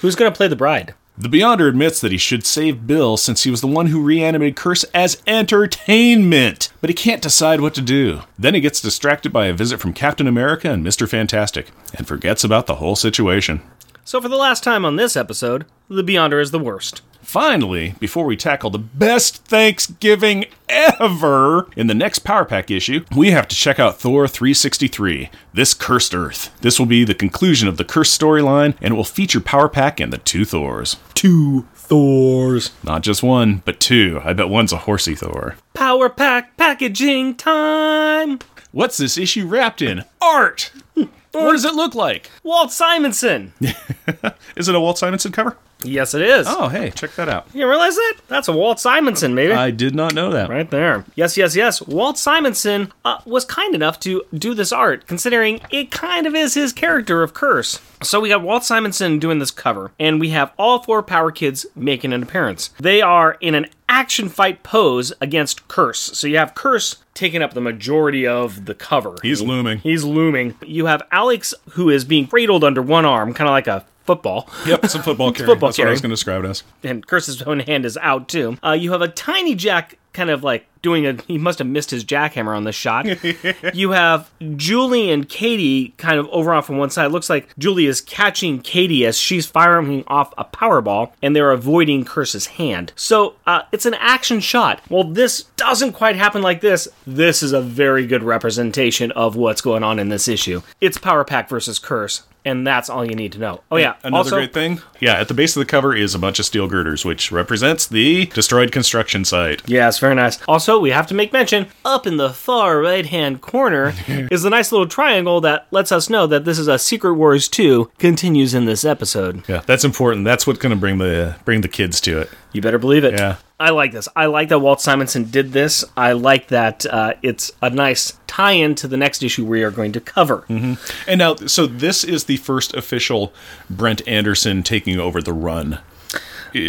Who's going to play the bride? The Beyonder admits that he should save Bill since he was the one who reanimated Curse as entertainment, but he can't decide what to do. Then he gets distracted by a visit from Captain America and Mr. Fantastic, and forgets about the whole situation. So, for the last time on this episode, the Beyonder is the worst. Finally, before we tackle the best Thanksgiving ever in the next Power Pack issue, we have to check out Thor 363, This Cursed Earth. This will be the conclusion of the Cursed storyline, and it will feature Power Pack and the two Thors. Two Thors. Not just one, but two. I bet one's a horsey Thor. Power Pack packaging time! What's this issue wrapped in? Art! what does it look like? Walt Simonson! Is it a Walt Simonson cover? Yes, it is. Oh, hey, check that out. You realize that? That's a Walt Simonson, maybe. I did not know that. Right there. Yes, yes, yes. Walt Simonson uh, was kind enough to do this art, considering it kind of is his character of Curse. So we got Walt Simonson doing this cover, and we have all four Power Kids making an appearance. They are in an action fight pose against Curse. So you have Curse taking up the majority of the cover. He's looming. He's looming. You have Alex, who is being cradled under one arm, kind of like a football. Yep, it's a football football That's what I was going to describe it as. and Curse's own hand is out too. Uh, you have a tiny Jack kind of like doing a. He must have missed his jackhammer on this shot. you have Julie and Katie kind of over off on one side. It looks like Julie is catching Katie as she's firing off a powerball, and they're avoiding Curse's hand. So uh, it's an action shot. Well, this doesn't quite happen like this. This is a very good representation of what's going on in this issue. It's Power Pack versus Curse. And that's all you need to know. Oh yeah, Another also, great thing. Yeah, at the base of the cover is a bunch of steel girders, which represents the destroyed construction site. Yes, very nice. Also, we have to make mention up in the far right hand corner is the nice little triangle that lets us know that this is a Secret Wars 2 continues in this episode. Yeah, that's important. That's what's going to bring the bring the kids to it. You better believe it. Yeah. I like this. I like that Walt Simonson did this. I like that uh, it's a nice tie in to the next issue we are going to cover. And now, so this is the first official Brent Anderson taking over the run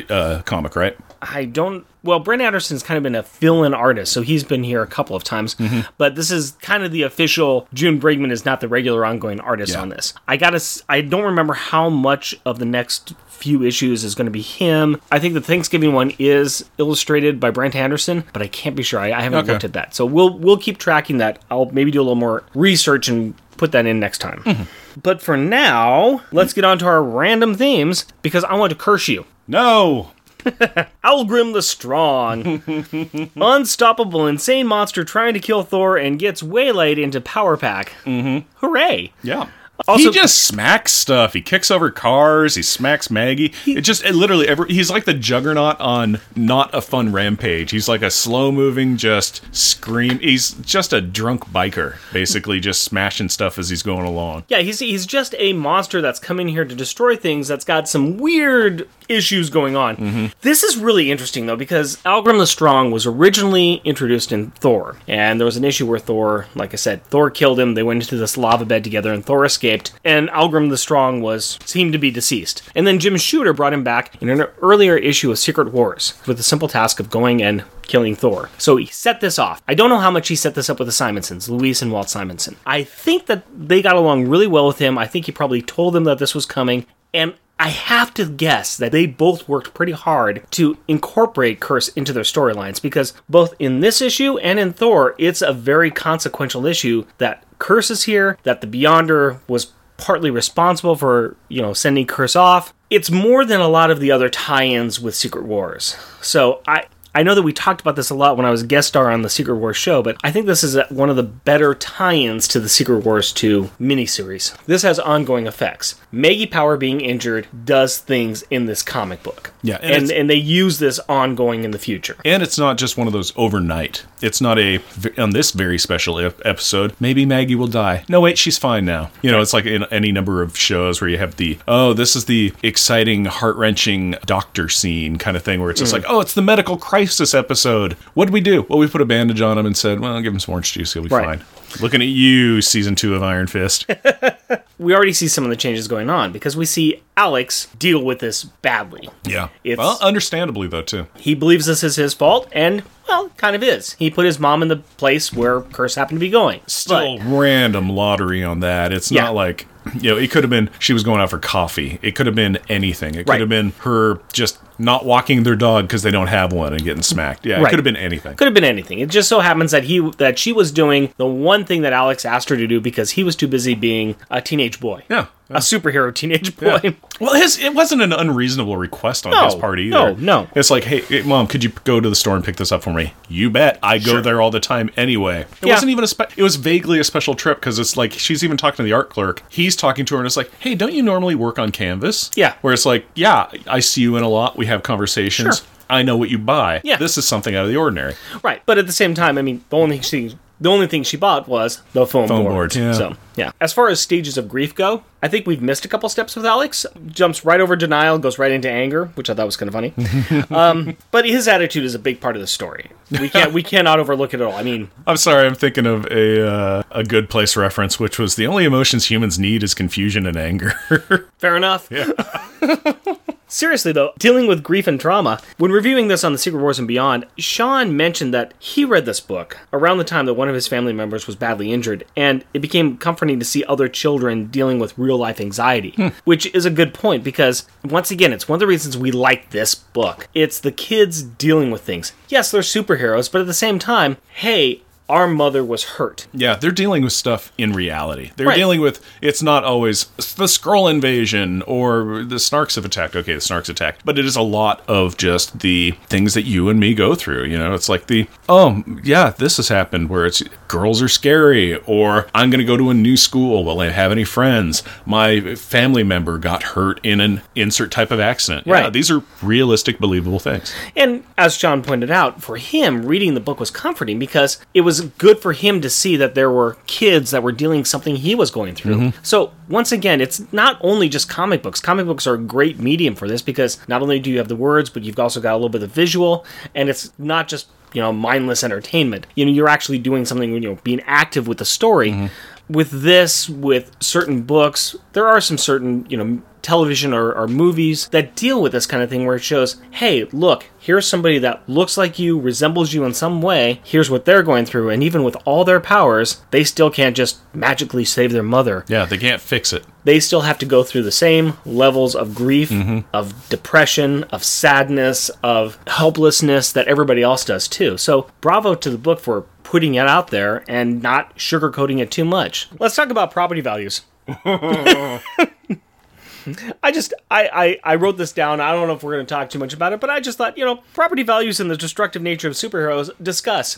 uh, comic, right? I don't. Well, Brent Anderson's kind of been a fill-in artist, so he's been here a couple of times. Mm-hmm. But this is kind of the official. June Brigman is not the regular ongoing artist Yeah. on this. I gotta. I don't remember how much of the next few issues is going to be him. I think the Thanksgiving one is illustrated by Brent Anderson, but I can't be sure. I, I haven't Okay. looked at that, so we'll we'll keep tracking that. I'll maybe do a little more research and put that in next time. Mm-hmm. But for now, let's get on to our random themes because I want to curse you. No. Algrim the Strong. Unstoppable, insane monster trying to kill Thor and gets waylaid into Power Pack. Mm-hmm. Hooray! Yeah. Also- he just smacks stuff. He kicks over cars. He smacks Maggie. it just it literally every, he's like the juggernaut on not a fun rampage. He's like a slow moving, just scream. He's just a drunk biker, basically just smashing stuff as he's going along. Yeah, he's he's just a monster that's coming here to destroy things. That's got some weird issues going on. Mm-hmm. This is really interesting though because Algrim the Strong was originally introduced in Thor, and there was an issue where Thor, like I said, Thor killed him. They went into this lava bed together, and Thor escaped. And Algrim the Strong was seemed to be deceased. And then Jim Shooter brought him back in an earlier issue of Secret Wars with the simple task of going and killing Thor. So he set this off. I don't know how much he set this up with the Simonsons, Louise and Walt Simonson. I think that they got along really well with him. I think he probably told them that this was coming. And I have to guess that they both worked pretty hard to incorporate Curse into their storylines because both in this issue and in Thor, it's a very consequential issue that Curse is here, that the Beyonder was partly responsible for, you know, sending Curse off. It's more than a lot of the other tie-ins with Secret Wars. So I I know that we talked about this a lot when I was guest star on the Secret Wars show, but I think this is one of the better tie-ins to the Secret Wars 2 miniseries. This has ongoing effects. Maggie Power being injured does things in this comic book. Yeah, and and and they use this ongoing in the future. And it's not just one of those overnight. It's not a on this very special episode. Maybe Maggie will die. No, wait, she's fine now. You know, it's like in any number of shows where you have the oh, this is the exciting, heart wrenching doctor scene kind of thing, where it's just mm. like oh, it's the medical crisis episode. What did we do? Well, we put a bandage on him and said, well, give him some orange juice, he'll be Right. fine. Looking at you, season two of Iron Fist. We already see some of the changes going on because we see Alex deal with this badly. yeah. It's- well, understandably though too. He believes this is his fault, and well, kind of is. He put his mom in the place where Curse happened to be going. still But- random lottery on that. It's Yeah. not like you know, it could have been she was going out for coffee. It could have been anything. It could Right. have been her just not walking their dog because they don't have one and getting smacked. Yeah, it could have been anything. Could have been anything. It just so happens that he that she was doing the one thing that Alex asked her to do because he was too busy being a teenage boy. Yeah. A superhero teenage boy. Well, his it wasn't an unreasonable request on No, his part either. no, no. It's like, hey, hey, mom, could you go to the store and pick this up for me? You bet. I go Sure. there all the time anyway. It Yeah. wasn't even a spe- It was vaguely a special trip because it's like she's even talking to the art clerk. He's talking to her and it's like, hey, don't you normally work on canvas? Yeah. Where it's like, yeah, I see you in a lot. We have conversations. Sure. I know what you buy. Yeah. This is something out of the ordinary. Right. But at the same time, I mean, the only thing she the only thing she bought was the foam, Foam board. board, yeah. So yeah. As far as stages of grief go, I think we've missed a couple steps with Alex. Jumps right over denial, goes right into anger, which I thought was kind of funny. um, but his attitude is a big part of the story. We can't we cannot overlook it at all. I mean, I'm sorry, I'm thinking of a uh, a good place reference, which was the only emotions humans need is confusion and anger. Fair enough. Yeah. Seriously, though, dealing with grief and trauma, when reviewing this on the Secret Wars and Beyond, Sean mentioned that he read this book around the time that one of his family members was badly injured, and it became comforting to see other children dealing with real life anxiety, hmm. which is a good point because, once again, it's one of the reasons we like this book. It's the kids dealing with things. Yes, they're superheroes, but at the same time, hey, our mother was hurt. Yeah, they're dealing with stuff in reality. They're Right. dealing with it's not always the Skrull invasion or the snarks have attacked. Okay, the snarks attacked, but it is a lot of just the things that you and me go through. You know, it's like the oh yeah, this has happened where it's girls are scary, or I'm going to go to a new school. Will I have any friends? My family member got hurt in an insert type of accident. Yeah, Right. these are realistic, believable things. And as John pointed out, for him, reading the book was comforting because it was good for him to see that there were kids that were dealing something he was going through. Mm-hmm. So, once again, it's not only just comic books. Comic books are a great medium for this because not only do you have the words, but you've also got a little bit of visual, and it's not just you know mindless entertainment. You know, you're actually doing something. You know, being active with the story. Mm-hmm. With this, with certain books, there are some certain you know television or, or movies that deal with this kind of thing where it shows, hey, look, here's somebody that looks like you, resembles you in some way, here's what they're going through, and even with all their powers, they still can't just magically save their mother. Yeah, they can't fix it. They still have to go through the same levels of grief, mm-hmm. of depression, of sadness, of helplessness that everybody else does too. So, bravo to the book for putting it out there and not sugarcoating it too much. Let's talk about property values. Mm-hmm. I just I, I I wrote this down. I don't know if we're going to talk too much about it, but I just thought you know property values and the destructive nature of superheroes. Discuss.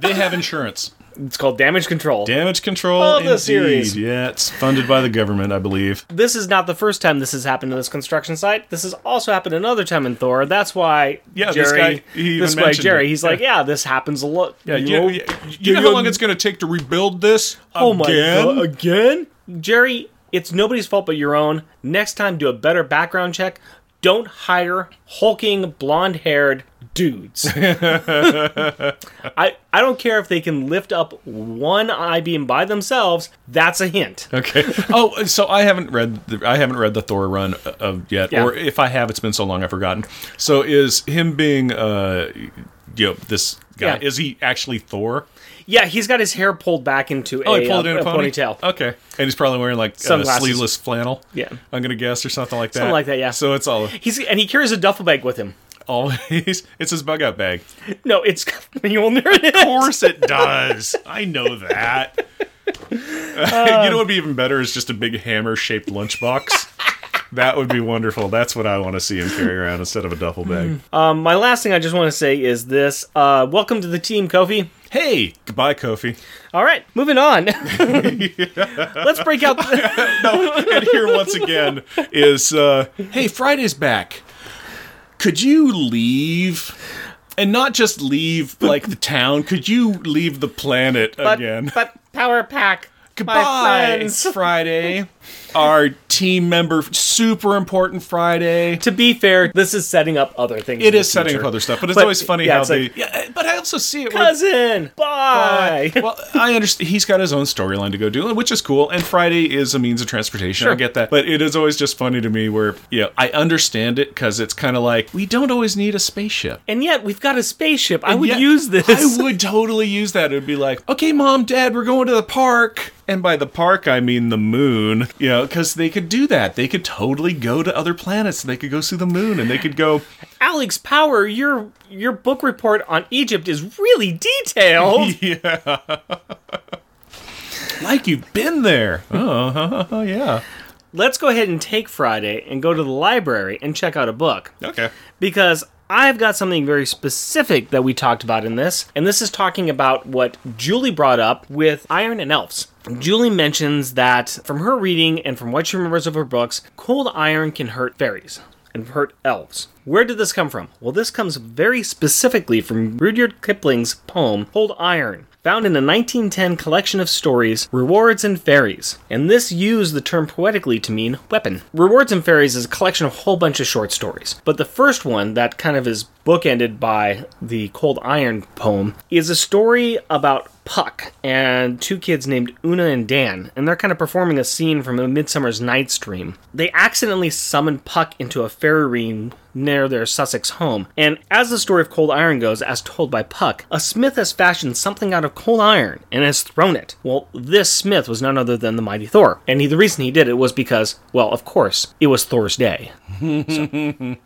They have insurance. It's called damage control. Damage control. Love the series. Yeah, it's funded by the government, I believe. this is not the first time this has happened in this construction site. This has also happened another time in Thor. That's why Yeah, this Jerry, guy- he this guy Jerry, he's like, yeah, this happens a lot. Yeah, You know- you, you know how long it's going to take to rebuild this? Oh my god, again? Jerry, it's nobody's fault but your own. Next time, do a better background check. Don't hire hulking, blonde haired dudes. I, I don't care if they can lift up one I beam by themselves. That's a hint. Okay. Oh, so I haven't read the, I haven't read the Thor run uh, of yet, Yeah. or if I have, it's been so long I've forgotten. So is him being uh, you know, this guy Yeah. is he actually Thor? Yeah, he's got his hair pulled back into Oh, a, he pulled uh, it in a, pony? ponytail. Okay, and he's probably wearing like uh, Sunglasses. sleeveless flannel. Yeah. I'm gonna guess or something like that. Something like that, yeah. So it's all He's and he carries a duffel bag with him. always it's his bug out bag. No, it's. Of course it does. I know that. you know what would be even better is just a big hammer shaped lunchbox. that would be wonderful. That's what I want to see him carry around instead of a duffel bag. Um, my last thing I just want to say is this: uh, Welcome to the team, Kofi. Hey, goodbye, Kofi. All right, moving on. Let's break out. and here once again is uh, hey friday's back could you leave and not just leave like the town could you leave the planet but, again but power pack. goodbye My friends. friday our team member super important friday To be fair, this is setting up other things. it is setting up other stuff but it's But, always funny yeah, how they like, yeah but i also see it cousin. Bye. well, I understand. He's got his own storyline to go do, which is cool. And Friday is a means of transportation. I Sure. get that. But it is always just funny to me where, you know, I understand it because it's kind of like, we don't always need a spaceship. and yet we've got a spaceship. I would Yet, use this. I would totally use that. It would be like, okay, mom, dad, we're going to the park. And by the park, I mean the moon, you know, because they could do that. They could totally go to other planets. They could go see the moon and they could go, Alex Power, your your book report on Egypt is really detailed. yeah. like you've been there. Oh, oh, yeah. Let's go ahead and take Friday and go to the library and check out a book. Okay. because I've got something very specific that we talked about in this, and this is talking about what Julie brought up with Iron and Elves. Julie mentions that from her reading and from what she remembers of her books, cold iron can hurt fairies and hurt elves. Where did this come from? Well, this comes very specifically from Rudyard Kipling's poem Cold Iron, found in a 1910 collection of stories, Rewards and Fairies. And this used the term poetically to mean weapon. Rewards and Fairies is a collection of a whole bunch of short stories. But the first one, that kind of is bookended by the Cold Iron poem, is a story about Puck and two kids named Una and Dan, and they're kind of performing a scene from A Midsummer's Night's Dream. They accidentally summon Puck into a fairy near their Sussex home, and as the story of Cold Iron goes, as told by Puck, a smith has fashioned something out of cold iron and has thrown it. Well, this smith was none other than the mighty Thor, and he, the reason he did it was because, well, of course, it was Thor's day.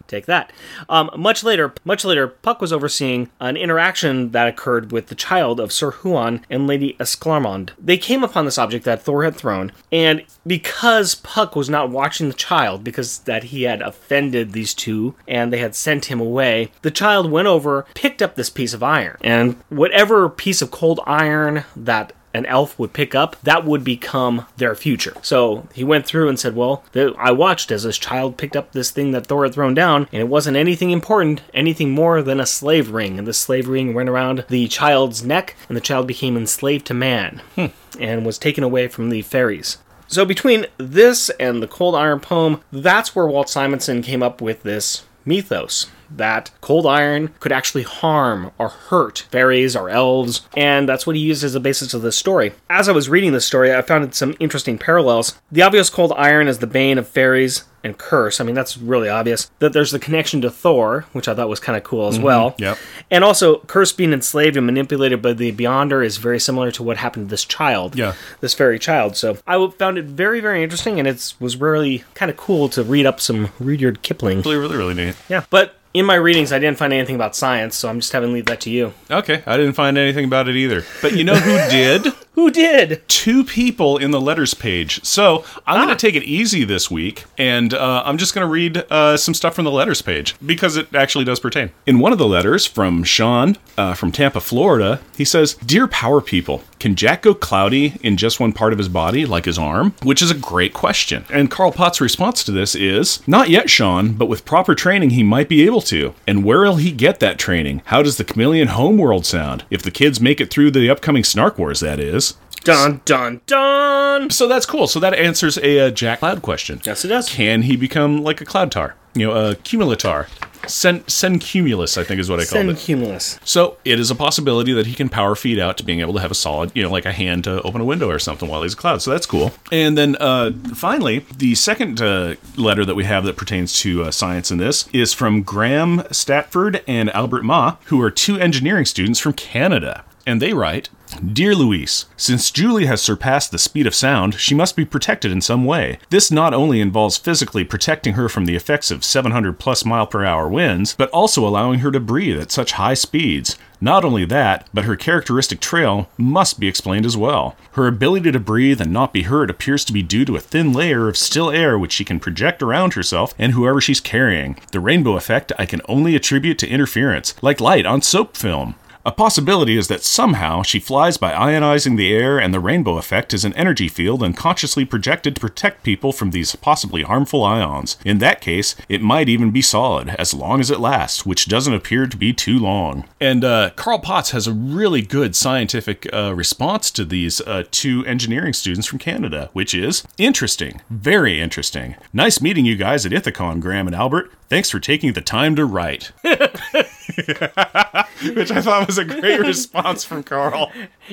Take that. Um, much later, much later, Puck was overseeing an interaction that occurred with the child of Sir Huon and Lady Esclarmonde. They came upon this object that Thor had thrown, and because Puck was not watching the child, because that he had offended these two and they had sent him away, the child went over, picked up this piece of iron, and whatever piece of cold iron that an elf would pick up, that would become their future. So he went through and said, Well, th- I watched as this child picked up this thing that Thor had thrown down, and it wasn't anything important, anything more than a slave ring. And the slave ring went around the child's neck, and the child became enslaved to man hmm. and was taken away from the fairies. So between this and the Cold Iron poem, that's where Walt Simonson came up with this mythos that cold iron could actually harm or hurt fairies or elves, and that's what he used as a basis of this story. As I was reading this story, I found some interesting parallels. The obvious cold iron is the bane of fairies and curse. I mean, that's really obvious. That there's the connection to Thor, which I thought was kind of cool as mm-hmm. well. Yep. And also, curse being enslaved and manipulated by the Beyonder is very similar to what happened to this child. Yeah. This fairy child. So I found it very, very interesting, and it was really kind of cool to read up some Rudyard Kipling. Really, really, really neat. Yeah. But in my readings, I didn't find anything about science, so I'm just having to leave that to you. Okay, I didn't find anything about it either. But you know who did? Who did? two people in the letters page. So I'm going to take it easy this week, and uh, I'm just going to read uh, some stuff from the letters page because it actually does pertain. In one of the letters from Sean uh, from Tampa, Florida, he says, "Dear Power People." Can Jack go cloudy in just one part of his body, like his arm? Which is a great question. And Carl Potts' response to this is Not yet, Sean, but with proper training, he might be able to. And where will he get that training? How does the chameleon homeworld sound? If the kids make it through the upcoming Snark Wars, that is. Dun dun dun. So that's cool. So that answers a uh, Jack Cloud question. Yes, it does. Can he become like a Cloud Tar? You know, a Cumulatar. Sen, Sencumulus, I think is what I called it. Cumulus. So it is a possibility that he can power feed out to being able to have a solid, you know, like a hand to open a window or something while he's a cloud. So that's cool. And then uh, finally, the second uh, letter that we have that pertains to uh, science in this is from Graham Statford and Albert Ma, who are two engineering students from Canada. And they write, Dear Louise, since Julie has surpassed the speed of sound, she must be protected in some way. This not only involves physically protecting her from the effects of 700 plus mile per hour winds, but also allowing her to breathe at such high speeds. Not only that, but her characteristic trail must be explained as well. Her ability to breathe and not be hurt appears to be due to a thin layer of still air which she can project around herself and whoever she's carrying. The rainbow effect I can only attribute to interference, like light on soap film. A possibility is that somehow she flies by ionizing the air, and the rainbow effect is an energy field unconsciously projected to protect people from these possibly harmful ions. In that case, it might even be solid, as long as it lasts, which doesn't appear to be too long. And uh, Carl Potts has a really good scientific uh, response to these uh, two engineering students from Canada, which is interesting, very interesting. Nice meeting you guys at Ithacon, Graham and Albert. Thanks for taking the time to write. Which I thought was a great response from Carl.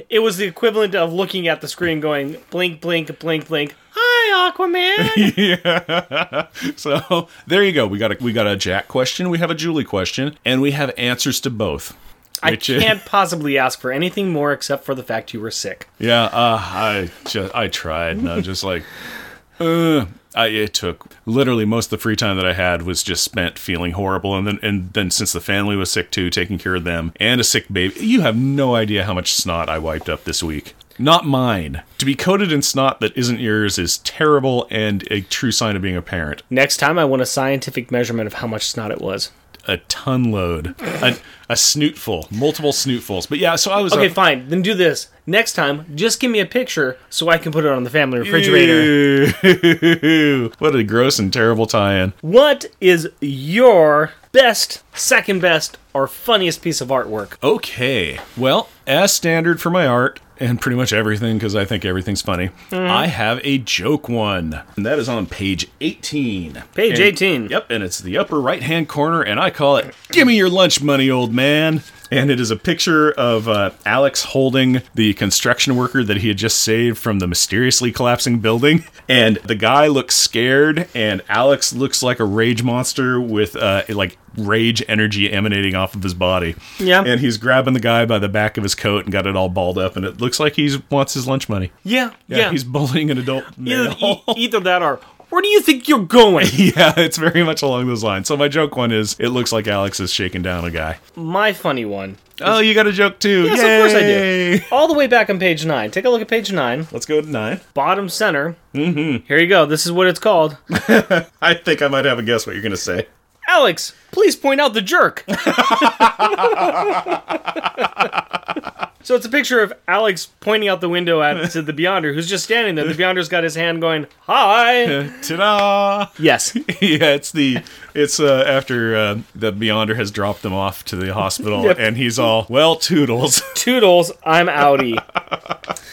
It was the equivalent of looking at the screen going blink, blink, blink, blink. Hi, Aquaman. So there you go. We got a we got a Jack question, we have a Julie question, and we have answers to both. I can't possibly ask for anything more except for the fact you were sick. Yeah, uh, I just I tried. And I was just like, uh, I, it took literally most of the free time that I had was just spent feeling horrible, and then and then since the family was sick too, taking care of them and a sick baby, you have no idea how much snot I wiped up this week. Not mine. To be coated in snot that isn't yours is terrible and a true sign of being a parent. Next time, I want a scientific measurement of how much snot it was. A ton load, a, a snootful, multiple snootfuls. But yeah, so I was Okay, up- fine. Then do this. Next time, just give me a picture so I can put it on the family refrigerator. What a gross and terrible tie-in. What is your best, second best, or funniest piece of artwork? Okay. Well, as standard for my art and pretty much everything, because I think everything's funny, hmm. I have a joke one. And that is on page 18. Page And- 18. Yep, and it's the upper right hand corner, and I call it Give Me Your Lunch Money, Old Man. And it is a picture of uh, Alex holding the construction worker that he had just saved from the mysteriously collapsing building. And the guy looks scared, and Alex looks like a rage monster with uh, like rage energy emanating off of his body. Yeah. And he's grabbing the guy by the back of his coat and got it all balled up, and it looks like he wants his lunch money. Yeah, Yeah, yeah. he's bullying an adult either, e- either that or where do you think you're going? yeah, it's very much along those lines. So my joke one is, it looks like Alex is shaking down a guy. My funny one. Oh, you got a joke too? Yes, of course I do. All the way back on page nine. Take a look at page nine, Let's go to nine. bottom center. Mm-hmm. Here you go. This is what it's called. I think I might have a guess what you're gonna say. Alex, please point out the jerk. So it's a picture of Alex pointing out the window at to the Beyonder, who's just standing there. The Beyonder's got his hand going, "Hi." Ta-da! yes. yeah, it's the it's uh, after uh, the Beyonder has dropped them off to the hospital, Yep. and he's all well, toodles. Toodles, I'm outie.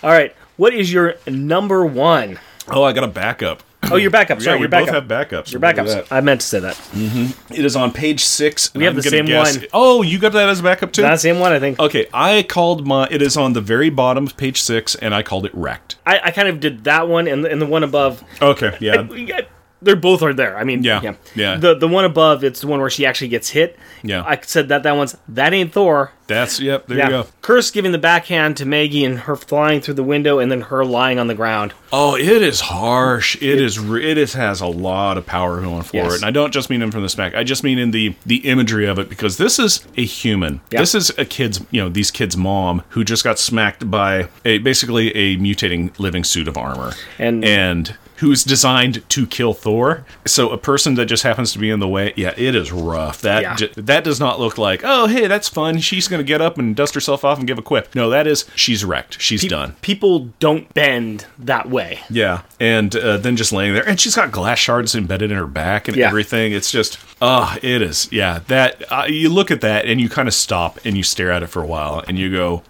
All right. What is your number one? oh, I got a backup. Oh, your backup. Sorry, yeah, we your both backup. have backups. your backups. I meant to say that. Mm-hmm. It is on page six. We have the same one. Oh, you got that as a backup too. That's the same one, I think. Okay, I called my. It is on the very bottom of page six, and I called it wrecked. I, I kind of did that one and the, and the one above. Okay, yeah. They're both are there. I mean, Yeah, yeah. The the one above, it's the one where she actually gets hit. Yeah. I said that that one's that ain't Thor. That's yep. There Yeah. you go. Curse giving the backhand to Maggie and her flying through the window, and then her lying on the ground. Oh, it is harsh. It is. re- It is has a lot of power going for Yes. it, and I don't just mean in from the smack. I just mean in the the imagery of it because this is a human. Yeah. This is a kid's. You know, these kids' mom who just got smacked by a basically a mutating living suit of armor, And- and who's designed to kill Thor. So a person that just happens to be in the way, yeah, it is rough. That Yeah. that does not look like, oh, hey, that's fun. She's going to get up and dust herself off and give a quip. No, that is she's wrecked. She's done. People don't bend that way. Yeah, and uh, then just laying there, and she's got glass shards embedded in her back and Yeah. everything. It's just, oh, it is. Yeah, that uh, you look at that and you kind of stop and you stare at it for a while, and you go,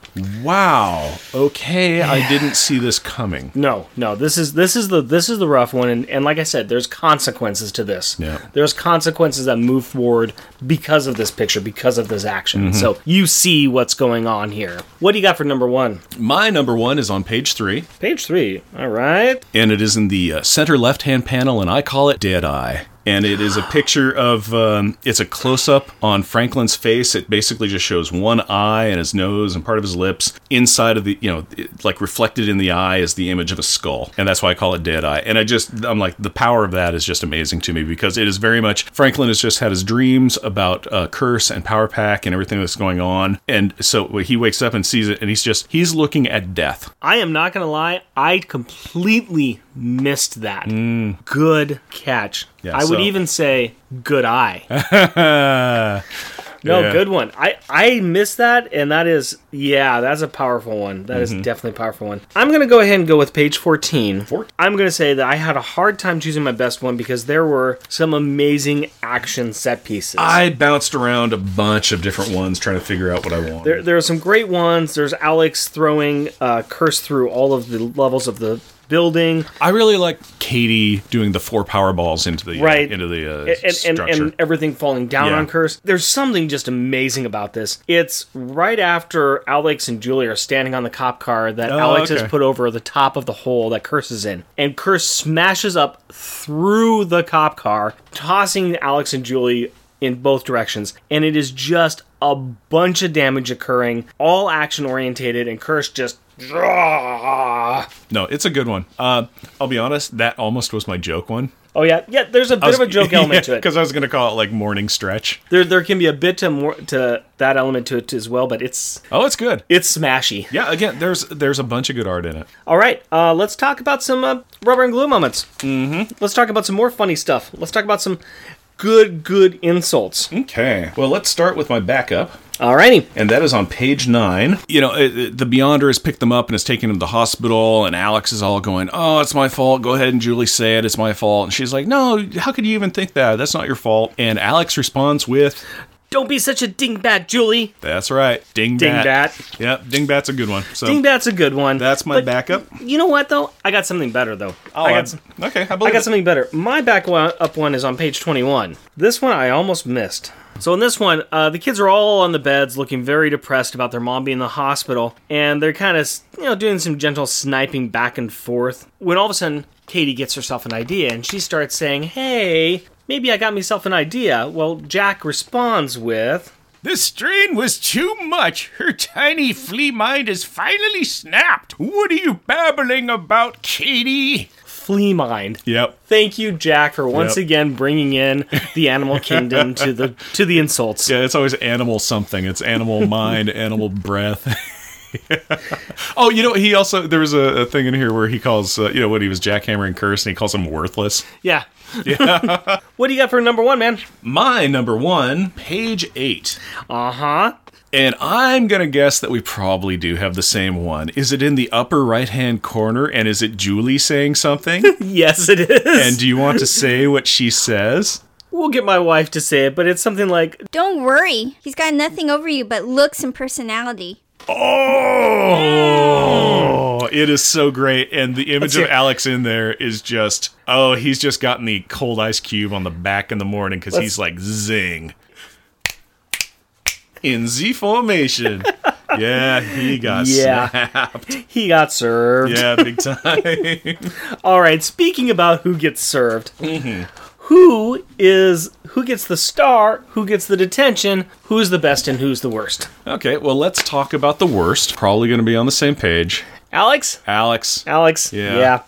"Wow, okay, I didn't see this coming." No, no. This is this is the this is the rough one, and, and like I said, there's consequences to this. Yeah. There's consequences that move forward because of this picture, because of this action. Mm-hmm. So you see what's going on here. What do you got for number one? My number one is on page three, Page three. All right. and it is in the uh, center left-hand panel, and I call it Dead Eye. And it is a picture of um, it's a close-up on Franklin's face. It basically just shows one eye and his nose and part of his lips. Inside of the, you know, it- like reflected in the eye is the image of a skull, and that's why I call it Dead Eye. And I just, I'm like, the power of that is just amazing to me because it is very much Franklin has just had his dreams about uh, Curse and Power Pack and everything that's going on, and so he wakes up and sees it, and he's just he's looking at death. I am not gonna lie. I completely missed that. Good catch. Yeah, I would even say good eye. No, Yeah. good one. I I missed that, and that is yeah, that's a powerful one. That is Mm-hmm. definitely a powerful one. I'm gonna go ahead and go with page 14. Four- I'm gonna say that I had a hard time choosing my best one because there were some amazing action set pieces. I bounced around a bunch of different ones trying to figure out what I wanted. there, there are some great ones. There's Alex throwing uh, curse through all of the levels of the building. I really like Katie doing the four power balls into the Right. into the uh, and, and, structure. and everything falling down Yeah. on Curse. There's something just amazing about this. It's right after Alex and Julie are standing on the cop car that Oh, Alex okay. has put over the top of the hole that Curse is in. And Curse smashes up through the cop car, tossing Alex and Julie in both directions. And it is just a bunch of damage occurring, all action orientated, and Curse just. No, it's a good one. Uh, I'll be honest, that almost was my joke one. Oh yeah, yeah. There's a bit of a joke element to it. because I was going to call it like morning stretch. There, there can be a bit to more to that element to it as well, but it's Oh, it's good. it's smashy. Yeah, again, there's there's a bunch of good art in it. All right, uh, let's talk about some uh, rubber and glue moments. Mm-hmm. Let's talk about some more funny stuff. Let's talk about some good, good insults. Okay. Well, let's start with my backup. Alrighty. and that is on page nine. You know, it, it- the Beyonder has picked them up and is taking them to the hospital, and Alex is all going, "Oh, it's my fault. Go ahead and Julie say it. It's my fault." And she's like, "No, how could you even think that? That's not your fault." And Alex responds with, Don't be such a dingbat, Julie. "That's right, dingbat." Dingbat. Yep, dingbat's a good one. So Dingbat's a good one. that's my But backup. You know what though? I got something better though. Oh, I I got some, okay. I believe I got it. something better. My back one, up one is on page 21. This one I almost missed. So in this one, uh, the kids are all on the beds, looking very depressed about their mom being in the hospital, and they're kind of, you know, doing some gentle sniping back and forth. When all of a sudden, Katie gets herself an idea, and she starts saying, "Hey, maybe I got myself an idea." Well, Jack responds with, The strain was too much. Her tiny flea mind has finally snapped. What are you babbling about, Katie? "Flea mind." Yep. Thank you, Jack, for once Yep. again bringing in the animal kingdom to the to the insults. Yeah, it's always animal something. It's animal mind, animal breath. oh, you know, he also there was a, a thing in here where he calls uh, you know when he was jackhammering curse and he calls him worthless. Yeah. what do you got for number one, man? My number one, page eight. Uh huh. And I'm going to guess that we probably do have the same one. Is it in the upper right hand corner? And is it Julie saying something? Yes, it is. and do you want to say what she says? we'll get my wife to say it, but it's something like, Don't worry. He's got nothing over you but looks and personality. Oh, it is so great. And the image of Alex in there is just, oh, he's just gotten the cold ice cube on the back in the morning because he's like, zing. In Z formation. yeah, he got Yeah. snapped. He got served. Yeah, big time. All right. Speaking about who gets served, Mm-hmm. Who is who gets the star? Who gets the detention? Who's the best and who's the worst? okay, well, let's talk about the worst. Probably going to be on the same page. Alex. Alex. Alex. Yeah. Yeah.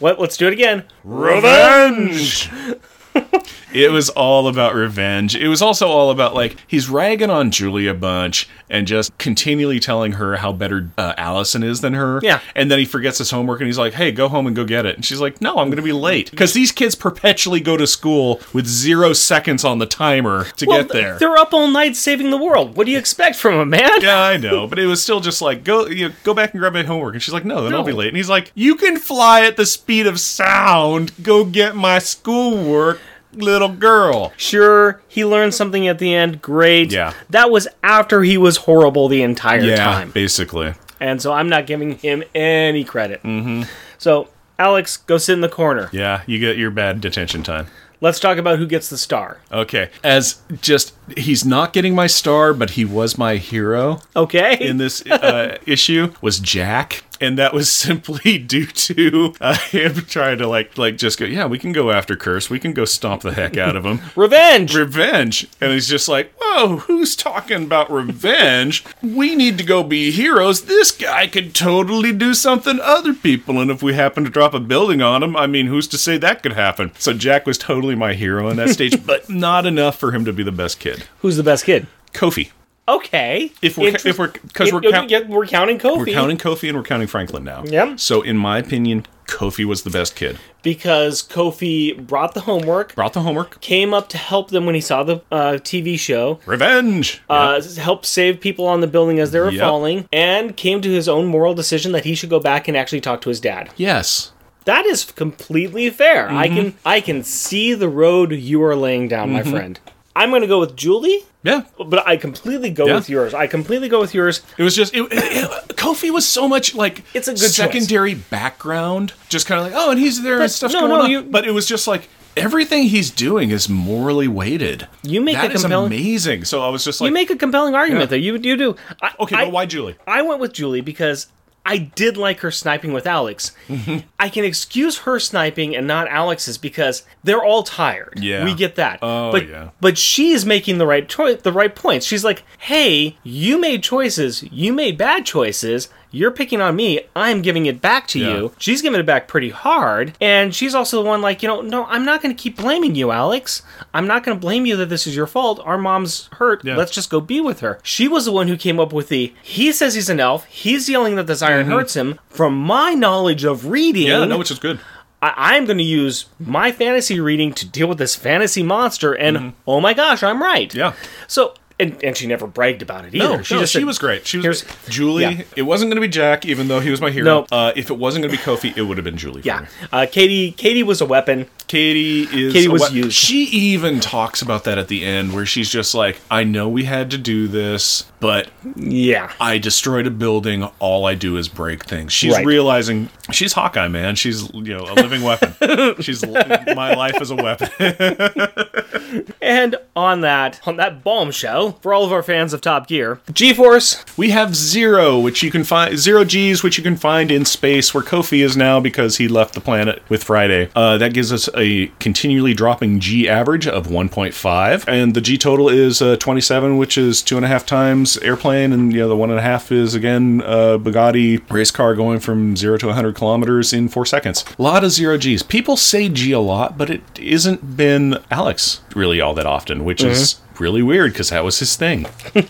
What? Let's do it again. Revenge! it was all about revenge. It was also all about, like, he's ragging on Julie a bunch and just continually telling her how better uh, Allison is than her. Yeah. And then he forgets his homework and he's like, hey, go home and go get it. And she's like, no, I'm going to be late. Because these kids perpetually go to school with zero seconds on the timer to Well, get there. They're up all night saving the world. What do you expect from a man? Yeah, I know, but it was still just like go you know, go back and grab my homework, and she's like, no, then I'll be late. And he's like, you can fly at the speed of sound. Go get my schoolwork, little girl. Sure, he learned something at the end. Great. Yeah. That was after he was horrible the entire Yeah, time. basically. And so I'm not giving him any credit. Mm-hmm. So, Alex, go sit in the corner. Yeah, you get your bad detention time. Let's talk about who gets the star. Okay, as just he's not getting my star, but he was my hero Okay? in this uh, issue was Jack, and that was simply due to uh, him trying to like like just go. Yeah, we can go after Curse. We can go stomp the heck out of him. Revenge! revenge. And he's just like, whoa, who's talking about revenge? We need to go be heroes. This guy could totally do something other people. And if we happen to drop a building on him, I mean, who's to say that could happen? So Jack was totally my hero in that stage, but not enough for him to be the best kid. Who's the best kid? Kofi. Okay. If we're- Interest- if we're- 'cause we're count- we're counting Kofi. We're counting Kofi and we're counting Franklin now. Yeah. So in my opinion, Kofi was the best kid. because Kofi brought the homework, Brought the homework. came up to help them when he saw the uh, TV show, Revenge. uh, helped save people on the building as they were Yep. falling, and came to his own moral decision that he should go back and actually talk to his dad. yes. That is completely fair. I Mm-hmm. can I can see the road you are laying down, my friend. I'm going to go with Julie, Yeah. but I completely go Yeah. with yours. I completely go with yours. It was just it, it- Kofi was so much like It's a good choice. secondary background, just kind of like oh, and he's there and But stuff's no, going no, on. you- but it was just like everything he's doing is morally weighted. You make That a is compelling- amazing. So I was just like, you make a compelling argument Yeah. though. You you do. I, okay, I, but why Julie? I went with Julie because I did like her sniping with Alex. I can excuse her sniping and not Alex's because they're all tired. Yeah. we get that. Oh, but, yeah. But she's making the right choice, the right points. She's like, "Hey, you made choices. You made bad choices. You're picking on me. I'm giving it back to Yeah. you." She's giving it back pretty hard, and she's also the one like, you know, no, I'm not going to keep blaming you, Alex. I'm not going to blame you that this is your fault. Our mom's hurt. Yeah. Let's just go be with her. She was the one who came up with the. He says he's an elf. He's yelling that this iron hurts him. From my knowledge of reading, Mm-hmm. Yeah, no, which is good. I, I'm going to use my fantasy reading to deal with this fantasy monster, and oh my gosh, I'm right. Mm-hmm. Yeah. So, and, and she never bragged about it either. No, she no, just she said- was great. She was Julie. yeah. It wasn't going to be Jack, even though he was my hero. No. Uh, if it wasn't going to be Kofi, it would have been Julie. for Yeah, uh, Katie. Katie was a weapon. Katie is. Katie was what- used. She even talks about that at the end, where she's just like, "I know we had to do this, but Yeah, I destroyed a building. All I do is break things." She's Right. realizing she's Hawkeye, man. She's you know a living weapon. She's my life is a weapon. and on that on that bombshell for all of our fans of Top Gear, G-Force. We have zero, which you can find zero G's, which you can find in space, where Kofi is now because he left the planet with Friday. Uh, that gives us a continually dropping G average of 1.5, and the G total is uh, 27, which is two and a half times airplane, and you know the one and a half is again uh, Bugatti race car going from zero to 100 kilometers in four seconds. A lot of zero G's. People say G a lot, but it isn't been Alex really all that often, which is really weird because that was his thing.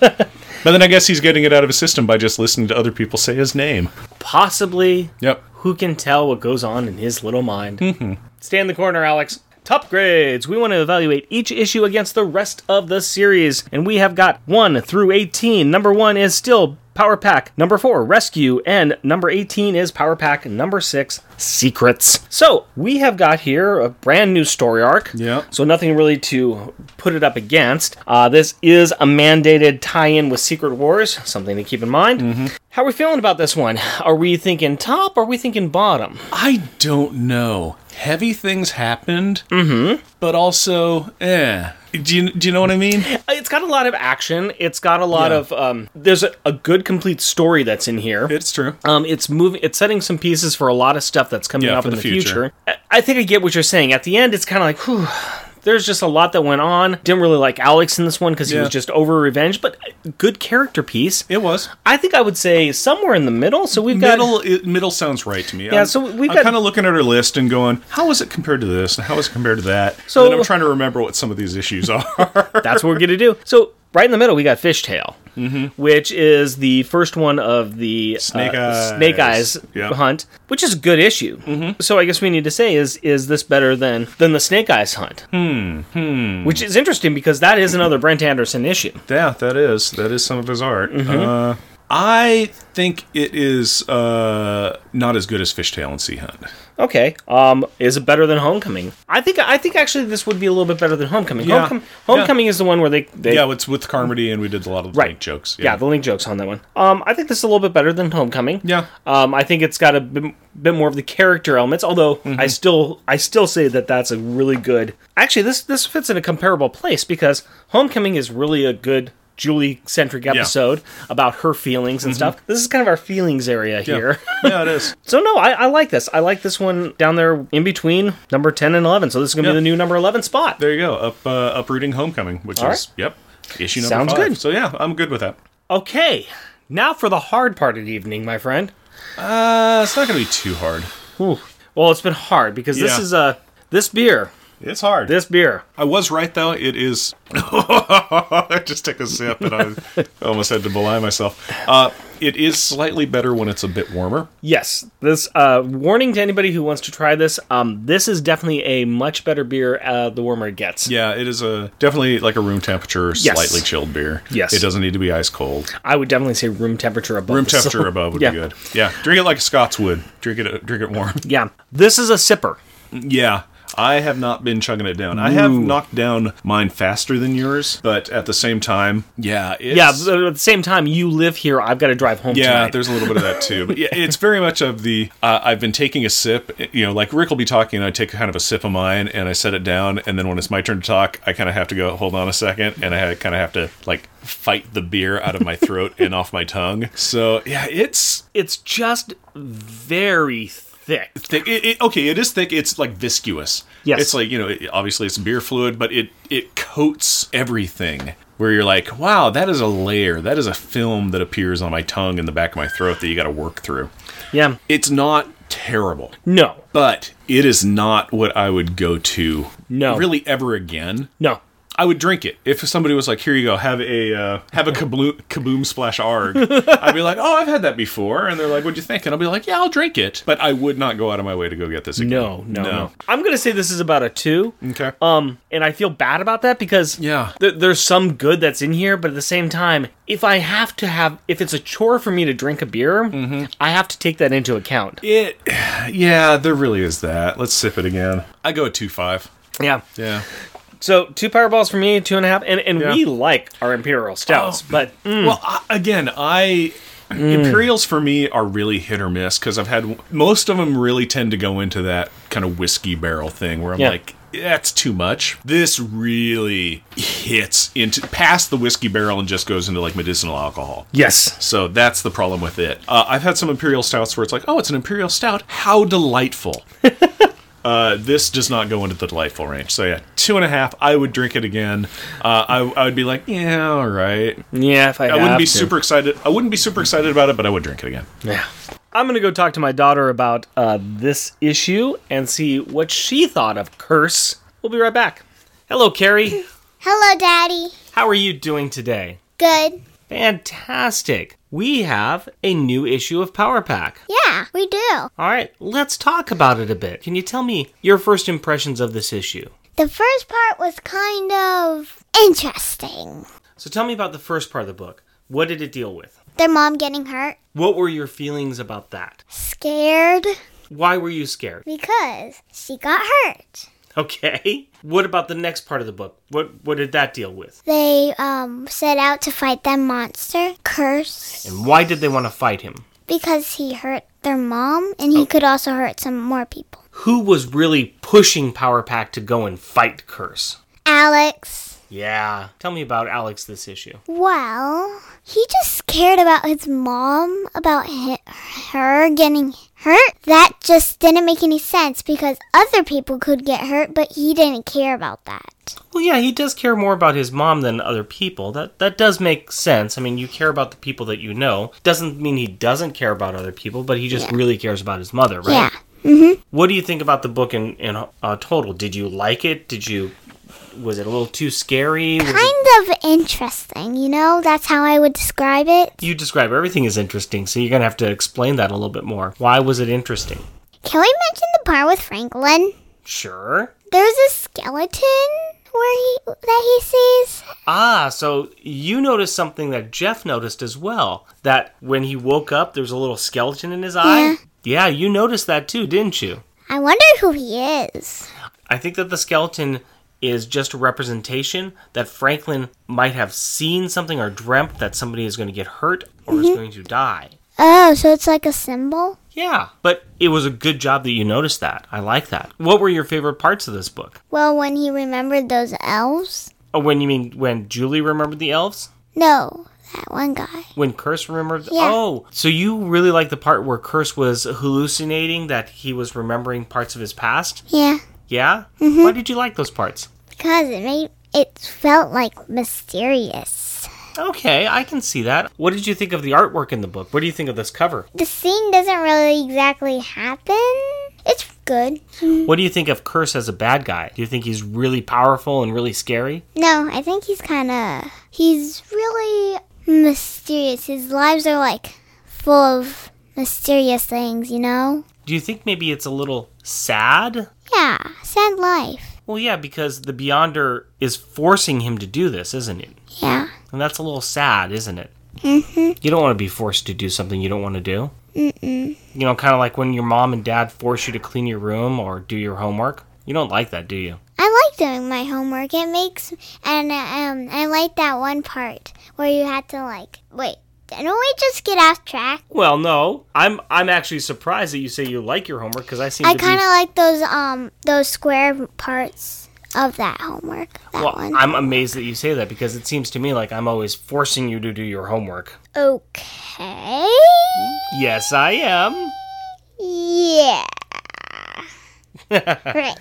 But then I guess he's getting it out of his system by just listening to other people say his name. Possibly, Yep. who can tell what goes on in his little mind? Mm-hmm. Stay in the corner, Alex. Top grades. We want to evaluate each issue against the rest of the series, and we have got 1 through 18. Number 1 is still Power Pack. Number 4, Rescue. And number 18 is Power Pack. Number 6, Secrets. So, we have got here a brand new story arc. Yeah. So, nothing really to put it up against. Uh, this is a mandated tie in with Secret Wars, something to keep in mind. Mm-hmm. How are we feeling about this one? Are we thinking top? Or are we thinking bottom? I don't know. Heavy things happened, mm-hmm. but also, eh. Do you, do you know what I mean? It's got a lot of action. It's got a lot Yeah. of um. There's a, a good complete story that's in here. It's true. Um, it's moving. It's setting some pieces for a lot of stuff that's coming Yeah, up in the future. future. I- I think I get what you're saying. At the end, it's kind of like, whew, there's just a lot that went on. Didn't really like Alex in this one because he Yeah. was just over revenge, but good character piece. It was. I think I would say somewhere in the middle. So we've got Middle, it, middle sounds right to me. Yeah, I'm, so we've I'm got- kind of looking at our list and going, how is it compared to this? And how is it compared to that? So- So and then I'm trying to remember what some of these issues are. That's what we're gonna do. So right in the middle, we got Fishtail, Mm-hmm. which is the first one of the Snake uh, Eyes. Snake Eyes Yeah. hunt, which is a good issue. Mm-hmm. So I guess we need to say is is this better than than the Snake Eyes hunt? Hmm. Hmm. Which is interesting because that is another Brent Anderson issue. yeah, that is that is some of his art. Mm-hmm. Uh, I think it is uh, not as good as Fishtail and Sea Hunt. Okay. Um, is it better than Homecoming? I think I think actually this would be a little bit better than Homecoming. Yeah. Homecom- Homecoming is the one where they, they Yeah, it's with Carmody and we did a lot of the Right. link jokes. yeah. the link jokes on that one. Um, I think this is a little bit better than Homecoming. Yeah. Um, I think it's got a bit, bit more of the character elements. Although Mm-hmm. I still I still say that that's a really good. Actually, this this fits in a comparable place because Homecoming is really a good Julie centric episode about her feelings and stuff. This is kind of our feelings area Mm-hmm. Yeah. here. yeah, it is. so no, I, I like this. I like this one down there in between number ten and eleven. So this is gonna Yeah. be the new number eleven spot. There you go. Up uh, uprooting Homecoming, which All is yep issue number Sounds five. good. So yeah, I'm good with that. Okay, now for the hard part of the evening, my friend. Uh, it's not gonna be too hard. Whew. Well, it's been hard because this Yeah. is uh, this beer. It's hard. This beer. I was right though. It is. I just took a sip and I almost had to belie myself. Uh, it is slightly better when it's a bit warmer. Yes. This uh, warning to anybody who wants to try this. Um, this is definitely a much better beer uh, the warmer it gets. Yeah, it is a definitely like a room temperature, Yes. slightly chilled beer. Yes. it doesn't need to be ice cold. I would definitely say room temperature above. Room temperature sil- above would yeah. be good. Yeah, drink it like Scots would. Drink it, drink it warm. Yeah. This is a sipper. Yeah. I have not been chugging it down. I have knocked down mine faster than yours, but at the same time, yeah, it's, Yeah. But at the same time, you live here. I've got to drive home. Yeah, tonight. there's a little bit of that too. But yeah, it's very much of the uh, I've been taking a sip. You know, like Rick will be talking, and I take kind of a sip of mine, and I set it down, and then when it's my turn to talk, I kind of have to go, hold on a second, and I kind of have to like fight the beer out of my throat and off my tongue. So yeah, it's It's just very thick. thick. It, it, okay, it is thick. It's like viscous. Yes. it's like you know, it, obviously it's beer fluid, but it it coats everything. Where you're like, wow, that is a layer. That is a film that appears on my tongue and the back of my throat that you got to work through. Yeah. It's not terrible. No. but it is not what I would go to. No. really ever again. No. I would drink it if somebody was like, "Here you go, have a uh, have a kaboom, kaboom splash arg." I'd be like, "Oh, I've had that before," and they're like, "What'd you think?" And I'll be like, "Yeah, I'll drink it," but I would not go out of my way to go get this again. No, no, no. I'm gonna say this is about a two. Okay. Um, and I feel bad about that because Yeah. th- there's some good that's in here, but at the same time, if I have to have, if it's a chore for me to drink a beer, Mm-hmm. I have to take that into account. It, yeah, there really is that. Let's sip it again. I go at two five. Yeah. Yeah. So two powerballs for me, two and a half, and and Yeah. we like our imperial stouts, Oh. but mm, Well, I, again, I Imperials for me are really hit or miss because I've had most of them really tend to go into that kind of whiskey barrel thing where I'm Yeah. like, that's too much. This really hits into past the whiskey barrel and just goes into like medicinal alcohol. yes, So that's the problem with it. Uh, I've had some imperial stouts where it's like, oh, it's an imperial stout. How delightful. uh, this does not go into the delightful range. So yeah, two and a half. I would drink it again. Uh, I, I would be like, yeah, all right. yeah. If I, I wouldn't be to. super excited. I wouldn't be super excited about it, but I would drink it again. Yeah. I'm gonna go talk to my daughter about uh, this issue and see what she thought of Curse. We'll be right back. Hello, Carrie. Hello, Daddy. How are you doing today? Good. Fantastic. We have a new issue of Power Pack. Yeah, we do. All right, let's talk about it a bit. Can you tell me your first impressions of this issue? The first part was kind of interesting. So tell me about the first part of the book. What did it deal with? Their mom getting hurt. What were your feelings about that? Scared Why were you scared? because she got hurt. Okay. What about the next part of the book? What what did that deal with? They um set out to fight that monster, Curse, And why did they want to fight him? because he hurt their mom and he could also hurt some more people. who was really pushing Power Pack to go and fight Curse? Alex. Yeah. Tell me about Alex this issue. Well, he just cared about his mom, about her getting hurt. That just didn't make any sense because other people could get hurt, but he didn't care about that. Well, yeah, he does care more about his mom than other people. That that does make sense. I mean, you care about the people that you know. Doesn't mean he doesn't care about other people, but he just really cares about his mother, right? Yeah. What do you think about the book in in uh, total? Did you like it? Did you was it a little too scary? Was it- Kind of interesting, you know? That's how I would describe it. you describe everything as interesting, so you're gonna have to explain that a little bit more. Why was it interesting? Can we mention the part with Franklin? Sure. There's a skeleton where he that he sees. Ah, so you noticed something that Jeff noticed as well. That when he woke up, there was a little skeleton in his eye. Yeah, you noticed that too, didn't you? I wonder who he is. I think that the skeleton is just a representation that Franklin might have seen something or dreamt that somebody is going to get hurt or is mm-hmm. going to die. Oh, so it's like a symbol? Yeah, but it was a good job that you noticed that. I like that. What were your favorite parts of this book? Well, when he remembered those elves? Oh, when you mean when Julie remembered the elves? No, that one guy. When Curse remembered? Yeah. Oh, so you really like the part where Curse was hallucinating that he was remembering parts of his past? Yeah, Yeah? Mm-hmm. Why did you like those parts? Because it made it felt like mysterious. Okay, I can see that. What did you think of the artwork in the book? What do you think of this cover? The scene doesn't really exactly happen. It's good. What do you think of Curse as a bad guy? Do you think he's really powerful and really scary? No, I think he's kind of he's really mysterious. His lives are like full of mysterious things, you know? Do you think maybe it's a little sad? Yeah, sad life. Well, yeah, because the Beyonder is forcing him to do this, isn't it? Yeah. And that's a little sad, isn't it? Mm-hmm. You don't want to be forced to do something you don't want to do. Mm-mm. You know, kind of like when your mom and dad force you to clean your room or do your homework. You don't like that, do you? I like doing my homework. It makes and um I like that one part where you had to like wait. Didn't we just get off track? Well, no. I'm I'm actually surprised that you say you like your homework because I seem I kind of like those um those square parts of that homework. That well, one. I'm amazed that you say that because it seems to me like I'm always forcing you to do your homework. okay. Yes, I am. Yeah. right.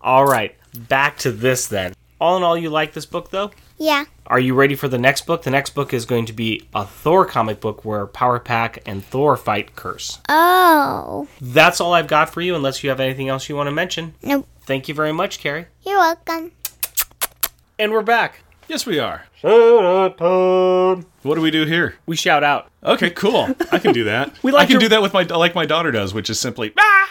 All right, back to this then. All in all, you like this book though? Yeah. Are you ready for the next book? The next book is going to be a Thor comic book where Power Pack and Thor fight Curse. Oh. That's all I've got for you, unless you have anything else you want to mention. Nope. Thank you very much, Carrie. You're welcome. And we're back. Yes, we are. What do we do here? We shout out. Okay, cool. I can do that. We like I can to- do that with my like my daughter does, which is simply ah,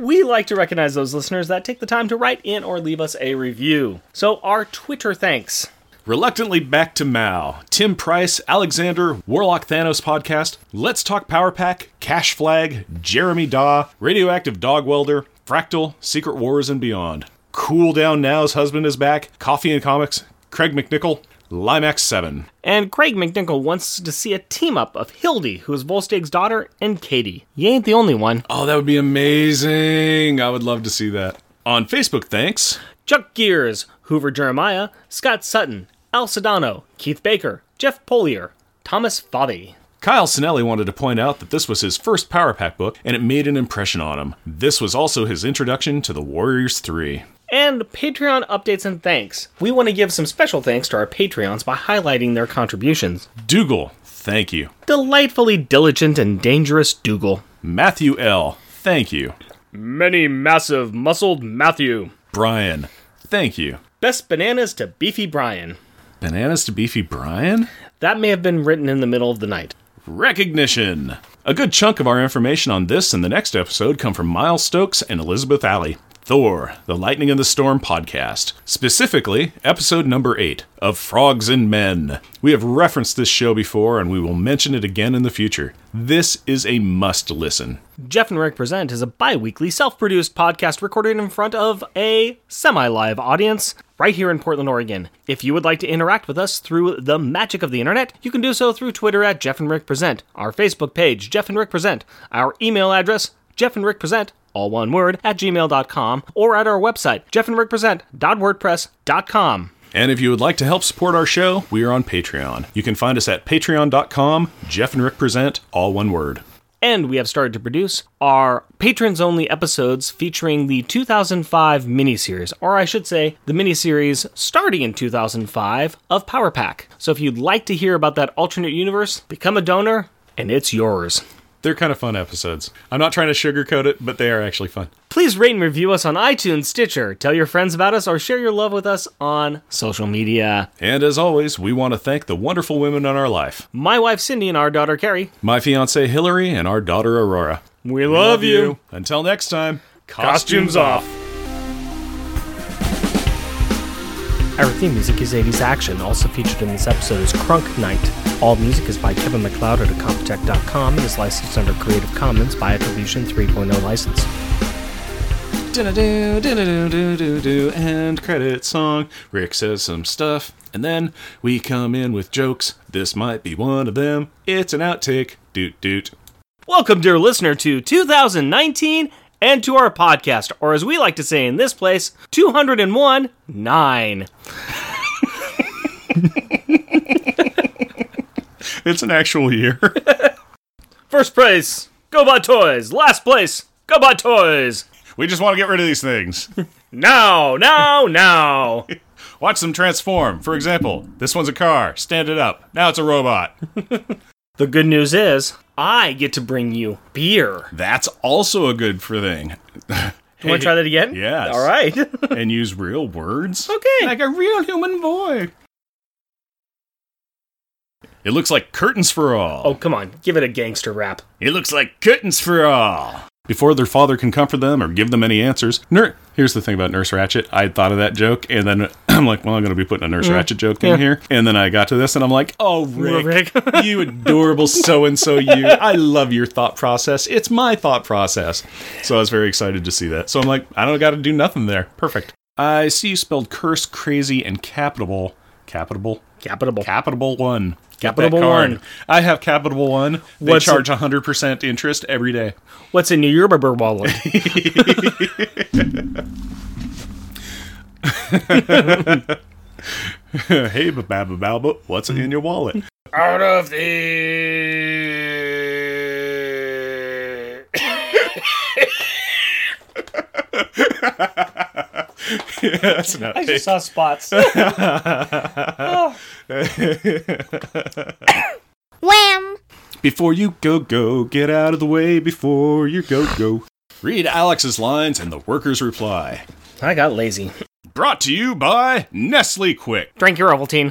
We like to recognize those listeners that take the time to write in or leave us a review. So, our Twitter thanks. reluctantly back to Mao. Tim Price, Alexander, Warlock Thanos podcast, Let's Talk Power Pack, Cash Flag, Jeremy Daw, Radioactive Dog Welder, Fractal, Secret Wars and Beyond. Cool Down Now's husband is back. Coffee and Comics, Craig McNichol, Limax7. And Craig McNichol wants to see a team up of Hildy, who is Volstagg's daughter, and Katie. You ain't the only one. Oh, that would be amazing. I would love to see that. On Facebook, thanks. Chuck Gears, Hoover Jeremiah, Scott Sutton, Al Sedano, Keith Baker, Jeff Polier, Thomas Foddy. Kyle Sinelli wanted to point out that this was his first Power Pack book, and it made an impression on him. This was also his introduction to the Warriors 3. And Patreon updates and thanks. We want to give some special thanks to our Patreons by highlighting their contributions. Dougal, thank you. Delightfully diligent and dangerous Dougal. Matthew L., thank you. Many massive muscled Matthew. Brian, thank you. Best bananas to Beefy Brian. Bananas to Beefy Brian? That may have been written in the middle of the night. Recognition. A good chunk of our information on this and the next episode come from Miles Stokes and Elizabeth Alley. Thor, the Lightning and the Storm podcast. Specifically, episode number 8 of Frogs and Men. We have referenced this show before and we will mention it again in the future. This is a must listen. Jeff and Rick Present is a bi weekly self produced podcast recorded in front of a semi live audience right here in Portland, Oregon. If you would like to interact with us through the magic of the internet, you can do so through Twitter at Jeff and Rick Present, our Facebook page, Jeff and Rick Present, our email address, Jeff and Rick Present all one word, at gmail.com, or at our website, jeffandrickpresent.wordpress.com. And if you would like to help support our show, we are on Patreon. You can find us at patreon.com, Jeff and Rick Present, all one word. And we have started to produce our patrons only episodes featuring the 2005 miniseries, or I should say, the miniseries starting in 2005 of Power Pack. So if you'd like to hear about that alternate universe, become a donor, and it's yours. They're kind of fun episodes. I'm not trying to sugarcoat it, but they are actually fun. Please rate and review us on iTunes, Stitcher, tell your friends about us, or share your love with us on social media. And as always, we want to thank the wonderful women in our life My wife Cindy and our daughter Carrie. my fiance Hillary and our daughter Aurora. We love, you. Until next time, Costumes off. Our theme music is 80s Action. Also featured in this episode is Crunk Knight. All music is by Kevin MacLeod at Incompetech.com and is licensed under Creative Commons by Attribution 3.0 license. Do-do-do, do-do-do, do-do-do, credit song. Rick says some stuff, and then we come in with jokes. This might be one of them. It's an outtake. Doot doot. Welcome, dear listener, to 2019 and to our podcast, or as we like to say in this place, 201 9. It's an actual year. First place, go buy toys. Last place, go buy toys. we just want to get rid of these things. Now, now, now. Watch them transform. For example, this one's a car. Stand it up. Now it's a robot. The good news is, I get to bring you beer. That's also a good for thing. You want to try that again? Yes. All right. and use real words. Okay. Like a real human boy. It looks like curtains for all. oh, come on. Give it a gangster rap. It looks like curtains for all. Before their father can comfort them or give them any answers, Nur- here's the thing about Nurse Ratched. I thought of that joke, and then I'm like, well, I'm going to be putting a Nurse Ratched joke in here. And then I got to this, and I'm like, oh, Rick, Rick. you adorable so and so you. I love your thought process. It's my thought process. So I was very excited to see that. So I'm like, I don't got to do nothing there. Perfect. I see you spelled curse, crazy, and capital. Capital? Capital. Capital One. Get Capital. One. I have Capital One. They What's charge 100% interest every day. What's in your Yerber wallet? hey, Baba Balba, what's in your wallet? Out of the. That's an I just saw spots. Wham! Before you go, go, get out of the way before you go, go. Read Alex's lines and the workers reply. I got lazy. Brought to you by Nestle Quik. Drink your Ovaltine.